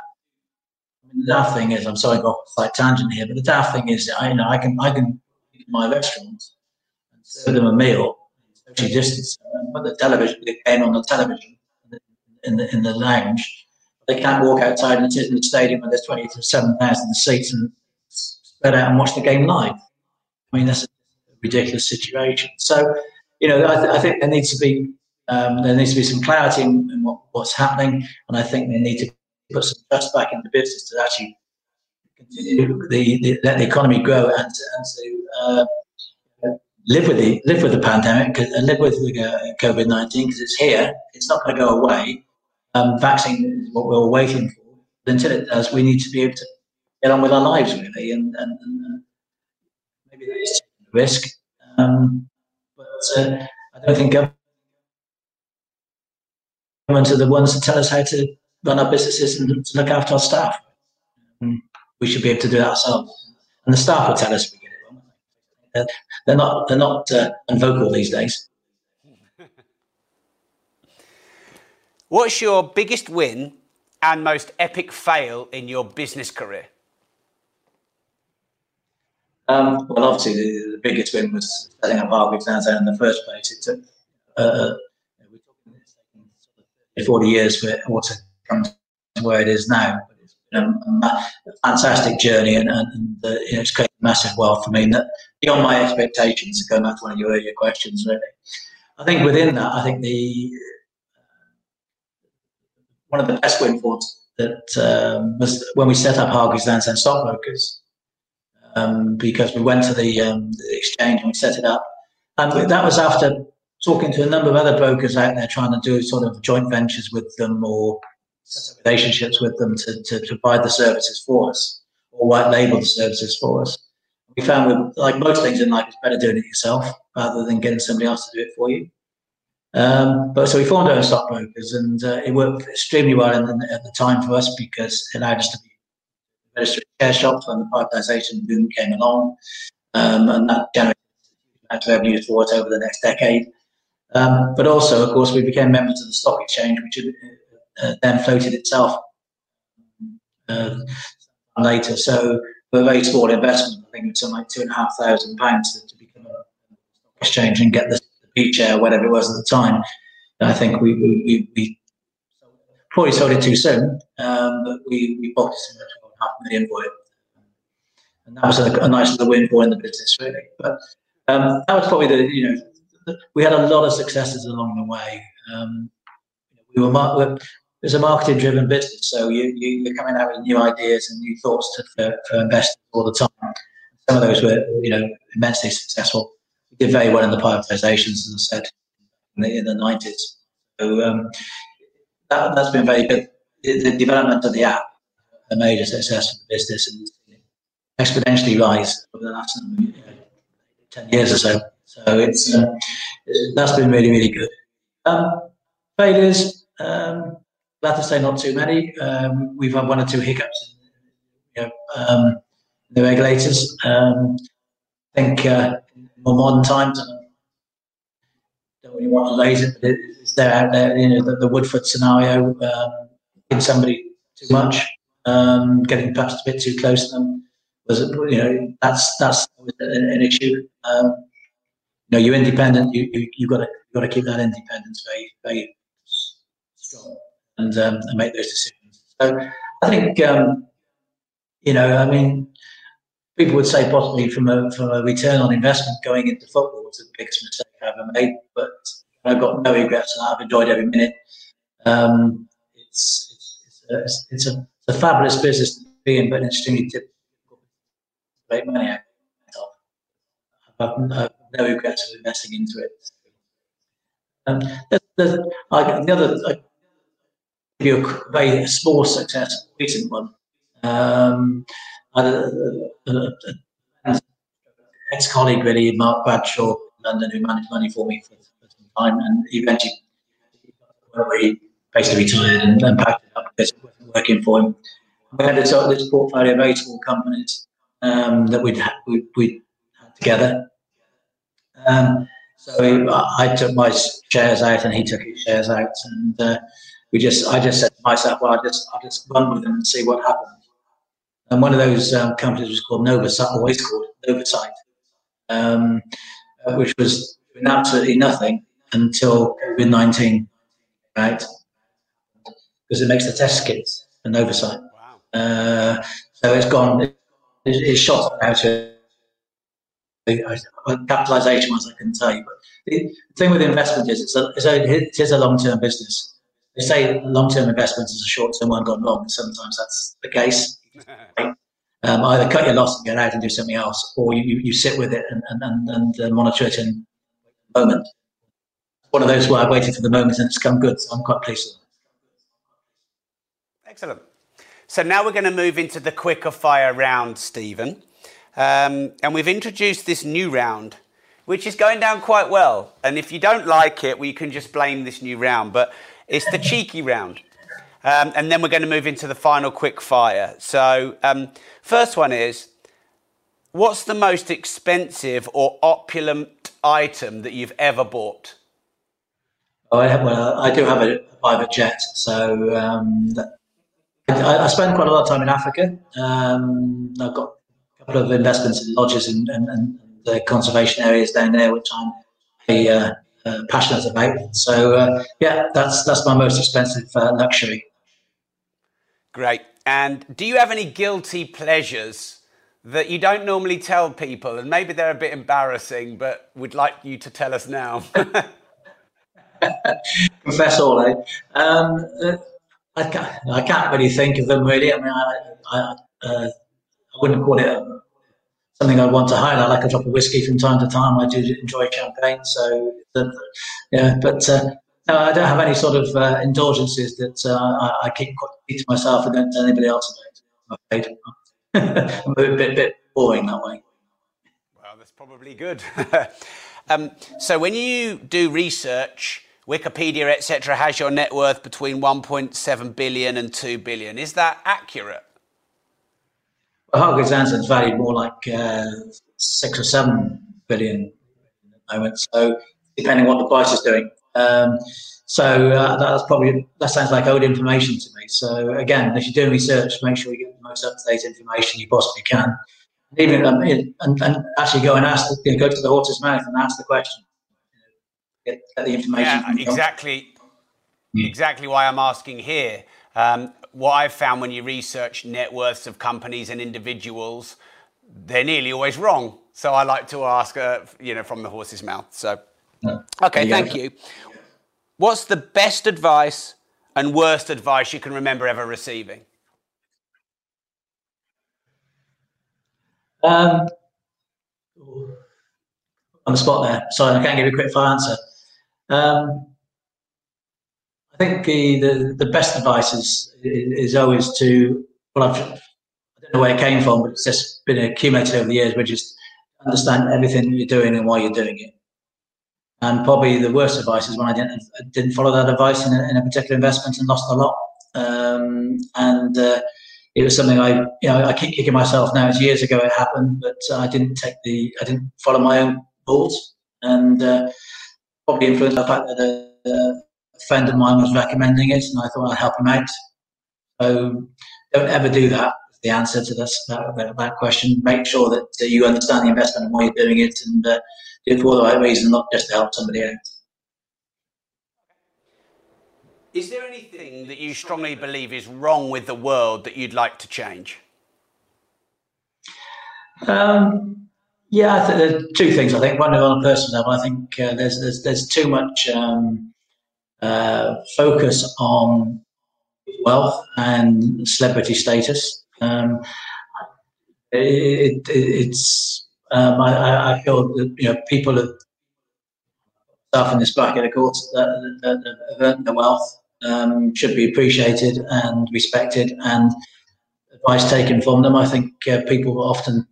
Mean, the daft thing is, I'm sorry, I got a slight tangent here, but the daft thing is, I you know I can I can my restaurant and serve them a meal, socially distance, put the television, the game on the television in the in the lounge. They can't walk outside and sit in the stadium where there's 27,000 seats and spread out and watch the game live. I mean, that's a ridiculous situation. So, you know, I, th- I think there needs to be um, there needs to be some clarity in, in what, what's happening, and I think they need to put some trust back in the business to actually continue the, the let the economy grow and to, and to uh, live with the live with the pandemic and live with the uh, COVID nineteen because it's here. It's not going to go away. Um, vaccine is what we're waiting for. But until it does, we need to be able to get on with our lives really, and, and, and maybe that is risk. Um, but uh, I don't think government are the ones that tell us how to run our businesses and to look after our staff. Mm. We should be able to do that ourselves. And the staff will tell us we get it wrong. They're not, they're not uh, unvocal these days. (laughs) What's your biggest win and most epic fail in your business career? Um, well, obviously, the, the, biggest win was setting up Hargreaves Lansdown in the first place. It took uh, 40 years for it to come to where it is now. It's been a, a fantastic journey, and, and uh, you know, it's created massive wealth for me. And that beyond my expectations, going back to one of your earlier questions, really, I think within that, I think the one of the best windfalls that um, was when we set up Hargreaves Lansdown Stockbrokers, um, because we went to the, um, the, exchange and we set it up, and that was after talking to a number of other brokers out there, trying to do sort of joint ventures with them or relationships with them to, to, provide the services for us or white label the services for us. we found, with, like most things in life, it's better doing it yourself rather than getting somebody else to do it for you. Um, but so we formed our own stockbrokers, and uh, it worked extremely well in, in, at the time for us because it allowed us to be registered share shops when the privatisation boom came along, um, and that generated revenue for us over the next decade. Um, but also, of course, we became members of the stock exchange, which uh, then floated itself uh, later. So, for a very small investment, I think it's something like two and a half thousand pounds to become a stock exchange and get the, the B share, whatever it was at the time. I think we, we, we, probably sold it too soon, um, but we, we bought it for a half million for it. And that was a, a nice little win for in the business, really. But um, that was probably the, you know, we had a lot of successes along the way. Um, we were, it's a marketing driven business, so you, you, are coming out with new ideas and new thoughts to, for, for investors all the time. Some of those were, you know, immensely successful. We did very well in the privatizations, as I said, in the, in the 90s. So um, that, has been very good. The, development of the app, a major success for the business, and exponentially rise over the last know, 10 years or so. So it's uh, that's been really, really good. Um, failures, um, glad to say not too many. Um, we've had one or two hiccups you know, um, the regulators. Um, I think uh, more modern times, don't really want to raise it, but it's there out there. You know, the, the Woodford scenario, um, somebody too much, um, getting perhaps a bit too close to them was, you know, that's that's an, issue. Um, you know, you're independent. You you you got to got to keep that independence very very strong and, um, and make those decisions. So I think, um, you know, I mean, people would say possibly from a, from a return on investment going into football was the biggest mistake I ever made, but I've got no regrets and I've enjoyed every minute. Um, it's, it's, it's, a, it's, a, a fabulous business to be in, but it's extremely difficult to make money out of. I've, no regrets of investing into it. Um, I, the other, I, you a very small success, recent one. Um, ex-colleague really, Mark Bradshaw, in London, who managed money for me for, for some time, and eventually he basically retired and, and packed it up because wasn't working for him. We had this, this portfolio of very small companies um, that we'd, we'd, we'd had together. Um, so I took my shares out and he took his shares out, and uh, we just I just said to myself, well, I just I just run with them and see what happens. And one of those um, companies was called Novacyt, always called Novasight, um, uh, which was doing absolutely nothing until COVID nineteen, right? Because it makes the test kits for Novasight. Wow. Uh, so it's gone. It, it's shot out of capitalization, as I can tell you. But the thing with investment is it's a, it's a, it is a long term business they say long-term investments is a short-term one gone wrong. Sometimes that's the case. (laughs) Um, either cut your loss and get out and do something else, or you, you sit with it and, and, and, uh, monitor it in the moment. One of those where I waited for the moment and it's come good. So I'm quite pleased with it. Excellent. So now we're going to move into the quicker fire round, Stephen. Um, and we've introduced this new round, which is going down quite well. And if you don't like it, well, you can just blame this new round. But it's the cheeky round. Um, and then we're going to move into the final quick fire. So, um, first one is what's the most expensive or opulent item that you've ever bought? Oh, I have, well, I do have a private jet. So, um, I, I, spend quite a lot of time in Africa. Um, I've got a couple of investments in lodges and, and, and the conservation areas down there, which I'm a, uh, uh, passionate about. So uh, yeah, that's that's my most expensive uh, luxury. Great. And do you have any guilty pleasures that you don't normally tell people, and maybe they're a bit embarrassing, but would like you to tell us now? (laughs) Confess all, eh? Um, uh, I, can't, I can't really think of them really. I mean, I, I, uh, I wouldn't call it a something I want to highlight, like a drop of whiskey from time to time. I do enjoy champagne, so yeah. But uh, no, I don't have any sort of uh, indulgences that uh, I, I, keep to myself and don't tell anybody else about. I'm afraid (laughs) I'm a bit, bit boring that way. Well, that's probably good. (laughs) um, so when you do research, Wikipedia, etc., has your net worth between 1.7 billion and 2 billion. Is that accurate? Well, Hargreaves valued more like uh, six or seven billion at the moment. So depending on what the price is doing. Um, so uh, that's probably that sounds like old information to me. So again, if you're doing research, make sure you get the most up to date information you possibly can. Even um, and, and, actually go and ask, you know, go to the horse's mouth and ask the question. get, get, the information. Yeah, exactly. Exactly why I'm asking here. Um, what I've found when you research net worths of companies and individuals, they're nearly always wrong. So I like to ask, uh, you know, from the horse's mouth. So, okay, thank you. What's the best advice and worst advice you can remember ever receiving? Um, on the spot there. Sorry, I can't give you a quick fire answer. Um, I think the, the, the best advice is, is always to, well, I've, I don't know where it came from, but it's just been accumulated over the years, which is understand everything you're doing and why you're doing it. And probably the worst advice is when I didn't didn't follow that advice in a, in a particular investment and lost a lot. Um, and uh, it was something I, you know, I keep kicking myself now. It's years ago it happened, but I didn't take the, I didn't follow my own thoughts, and uh, probably influenced the fact that a, friend of mine was recommending it, and I thought I'd help him out. So don't ever do that. The answer to this that, that question. Make sure that uh, you understand the investment and why you're doing it, and uh, do it for the right reason, not just to help somebody out. Is there anything that you strongly believe is wrong with the world that you'd like to change? Um, yeah, I think there's two things. I think one of on a personal level, I think uh, there's, there's there's too much um, uh, focus on wealth and celebrity status. Um, it, it, it's um, I, I, feel that you know people are stuff in this bracket, of course, that, that, that have earned their wealth um, should be appreciated and respected, and advice taken from them. I think uh, people often,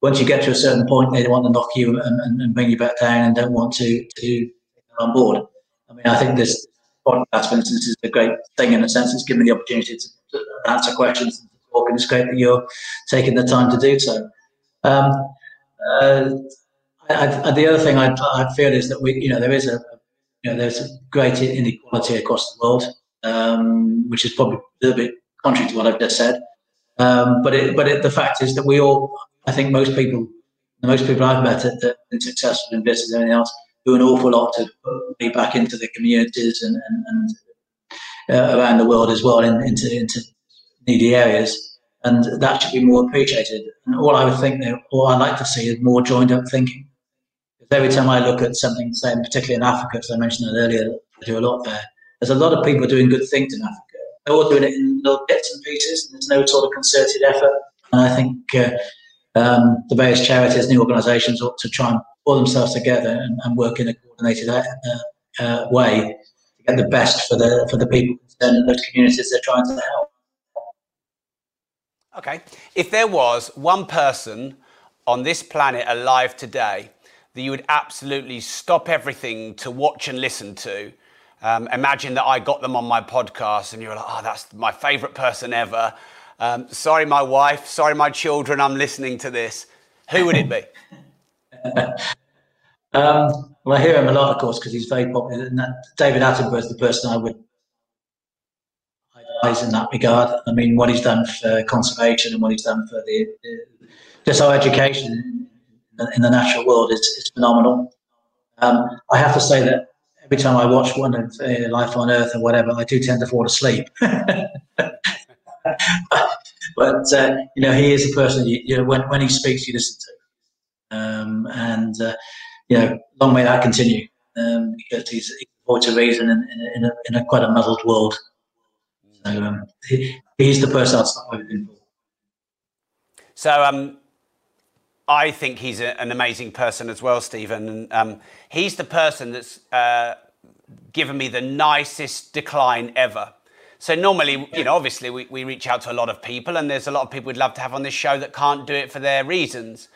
once you get to a certain point, they want to knock you and, and, bring you back down, and don't want to to on board. I mean, I think this podcast, for instance, is a great thing in a sense. It's given me the opportunity to, answer questions and talk, and it's great that you're taking the time to do so. Um, uh, I, I, the other thing I, I, feel is that we, you know, there is a, you know, there's a great inequality across the world, um, which is probably a little bit contrary to what I've just said. Um, but it, but it, the fact is that we all, I think most people, the most people I've met that have been successful in business and everything else, do an awful lot to pay back into the communities and, and, and uh, around the world as well, in, into into needy areas and that should be more appreciated. And all I would think, all I'd like to see is more joined up thinking. Because every time I look at something, say, particularly in Africa, as I mentioned earlier, I do a lot there. There's a lot of people doing good things in Africa. They're all doing it in little bits and pieces, and there's no sort of concerted effort. And I think uh, um, the various charities and organisations ought to try and pull themselves together and, and work in a coordinated uh, uh, way to get the best for the for the people concerned and those communities they're trying to help. Okay. If there was one person on this planet alive today that you would absolutely stop everything to watch and listen to, um, imagine that I got them on my podcast and you're like, oh, that's my favorite person ever. Um, sorry, my wife. Sorry, my children. I'm listening to this. Who would it be? (laughs) (laughs) um, well, I hear him a lot, of course, because he's very popular. And David Attenborough is the person I would advise in that regard. I mean, what he's done for conservation and what he's done for the, the just our education in the natural world is, is phenomenal. Um, I have to say that every time I watch one of uh, Life on Earth or whatever, I do tend to fall asleep. (laughs) but uh, you know, he is a person you, you, know when when he speaks, you listen to, um, and uh, you know, long may that continue um, because he's, he's a voice of reason in, in, in, a, in a quite a muddled world. So um, he, he's the person I'd start for. So um, I think he's a, an amazing person as well, Stephen. Um, he's the person that's uh, given me the nicest decline ever. So normally, you know, obviously we, we reach out to a lot of people, and there's a lot of people we'd love to have on this show that can't do it for their reasons.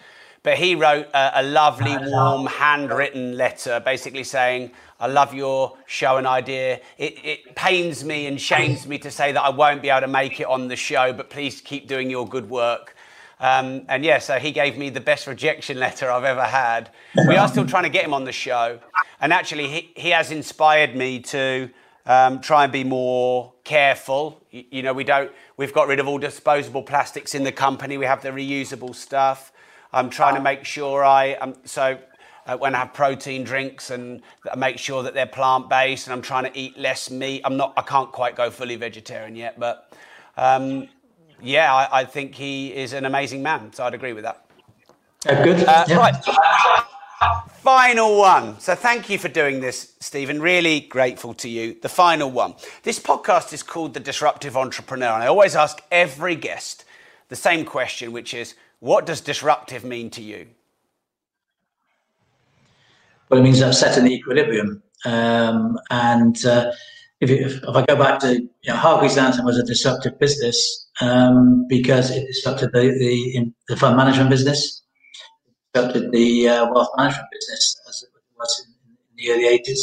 But he wrote a, a lovely, warm, handwritten letter basically saying, I love your show and idea. It, it pains me and shames me to say that I won't be able to make it on the show, but please keep doing your good work. Um, and yeah, so he gave me the best rejection letter I've ever had. We are still trying to get him on the show. And actually, he, he has inspired me to um, try and be more careful. You, you, know, we don't, we've got rid of all disposable plastics in the company. We have the reusable stuff. I'm trying to make sure I, um, so uh, when I have protein drinks and make sure that they're plant based and I'm trying to eat less meat. I'm not, I can't quite go fully vegetarian yet, but um, yeah, I, I, think he is an amazing man. So I'd agree with that. Uh, good. Uh, yeah. Right. Final one. So thank you for doing this, Stephen. Really grateful to you. The final one. This podcast is called The Disruptive Entrepreneur. And I always ask every guest the same question, which is what does disruptive mean to you? Well, it means that setting the equilibrium. Um, and uh, if, if, if, I go back to you know, Hargreaves Lansdown was a disruptive business um, because it disrupted the, the, the fund management business disrupted the uh, wealth management business as it was in, in the early 80s.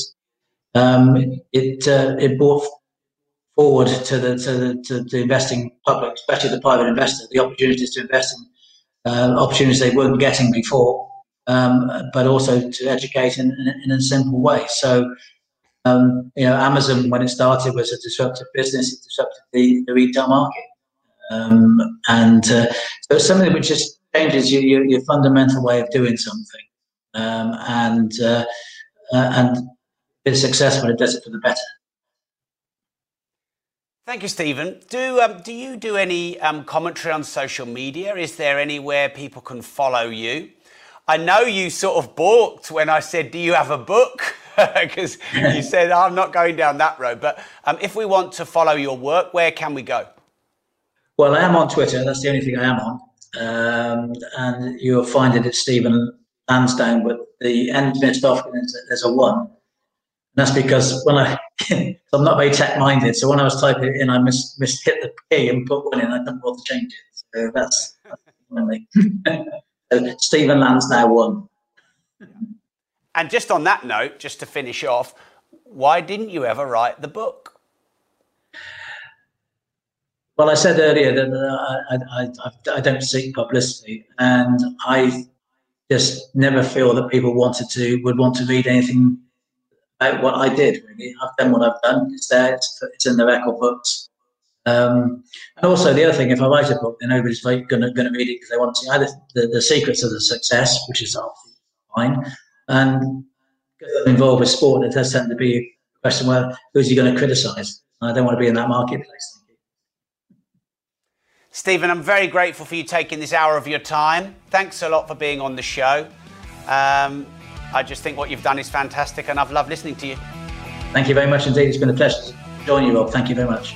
Um, it uh, it brought forward to the, to the to the investing public, especially the private investor, the opportunities to invest in uh, opportunities they weren't getting before, um, but also to educate in, in, in a simple way. So, um, you know, Amazon when it started was a disruptive business. It disrupted the, the retail market, um, and uh, so it's something which just changes your, your, your fundamental way of doing something. Um, and uh, uh, and it's successful, it does it for the better. Thank you, Stephen. Do um, do you do any um, commentary on social media? Is there anywhere people can follow you? I know you sort of balked when I said, "Do you have a book?" (laughs) Because you (laughs) said, "I'm not going down that road." But um, if we want to follow your work, where can we go? Well, I am on Twitter. That's the only thing I am on um, and you'll find it at Stephen Lansdown, but the end missed off there's a one. And that's because when I, (laughs) I'm not very tech minded, so when I was typing it in, I missed, missed hit the key and put one in. I didn't want to change it. So that's, that's (laughs) Stephen Lansdown one. And just on that note, just to finish off, why didn't you ever write the book? Well, I said earlier that uh, I, I, I, don't seek publicity, and I just never feel that people wanted to would want to read anything about what I did. Really, I've done what I've done. It's there. It's, it's in the record books. Um, and also the other thing, if I write a book, then nobody's to going to read it because they want to see either the, the secrets of the success, which is fine, and because I'm involved with sport, it does tend to be a question: well, who's he going to criticise? I don't want to be in that marketplace. Stephen, I'm very grateful for you taking this hour of your time. Thanks a lot for being on the show. Um, I just think what you've done is fantastic and I've loved listening to you. Thank you very much indeed. It's been a pleasure to join you, Rob. Thank you very much.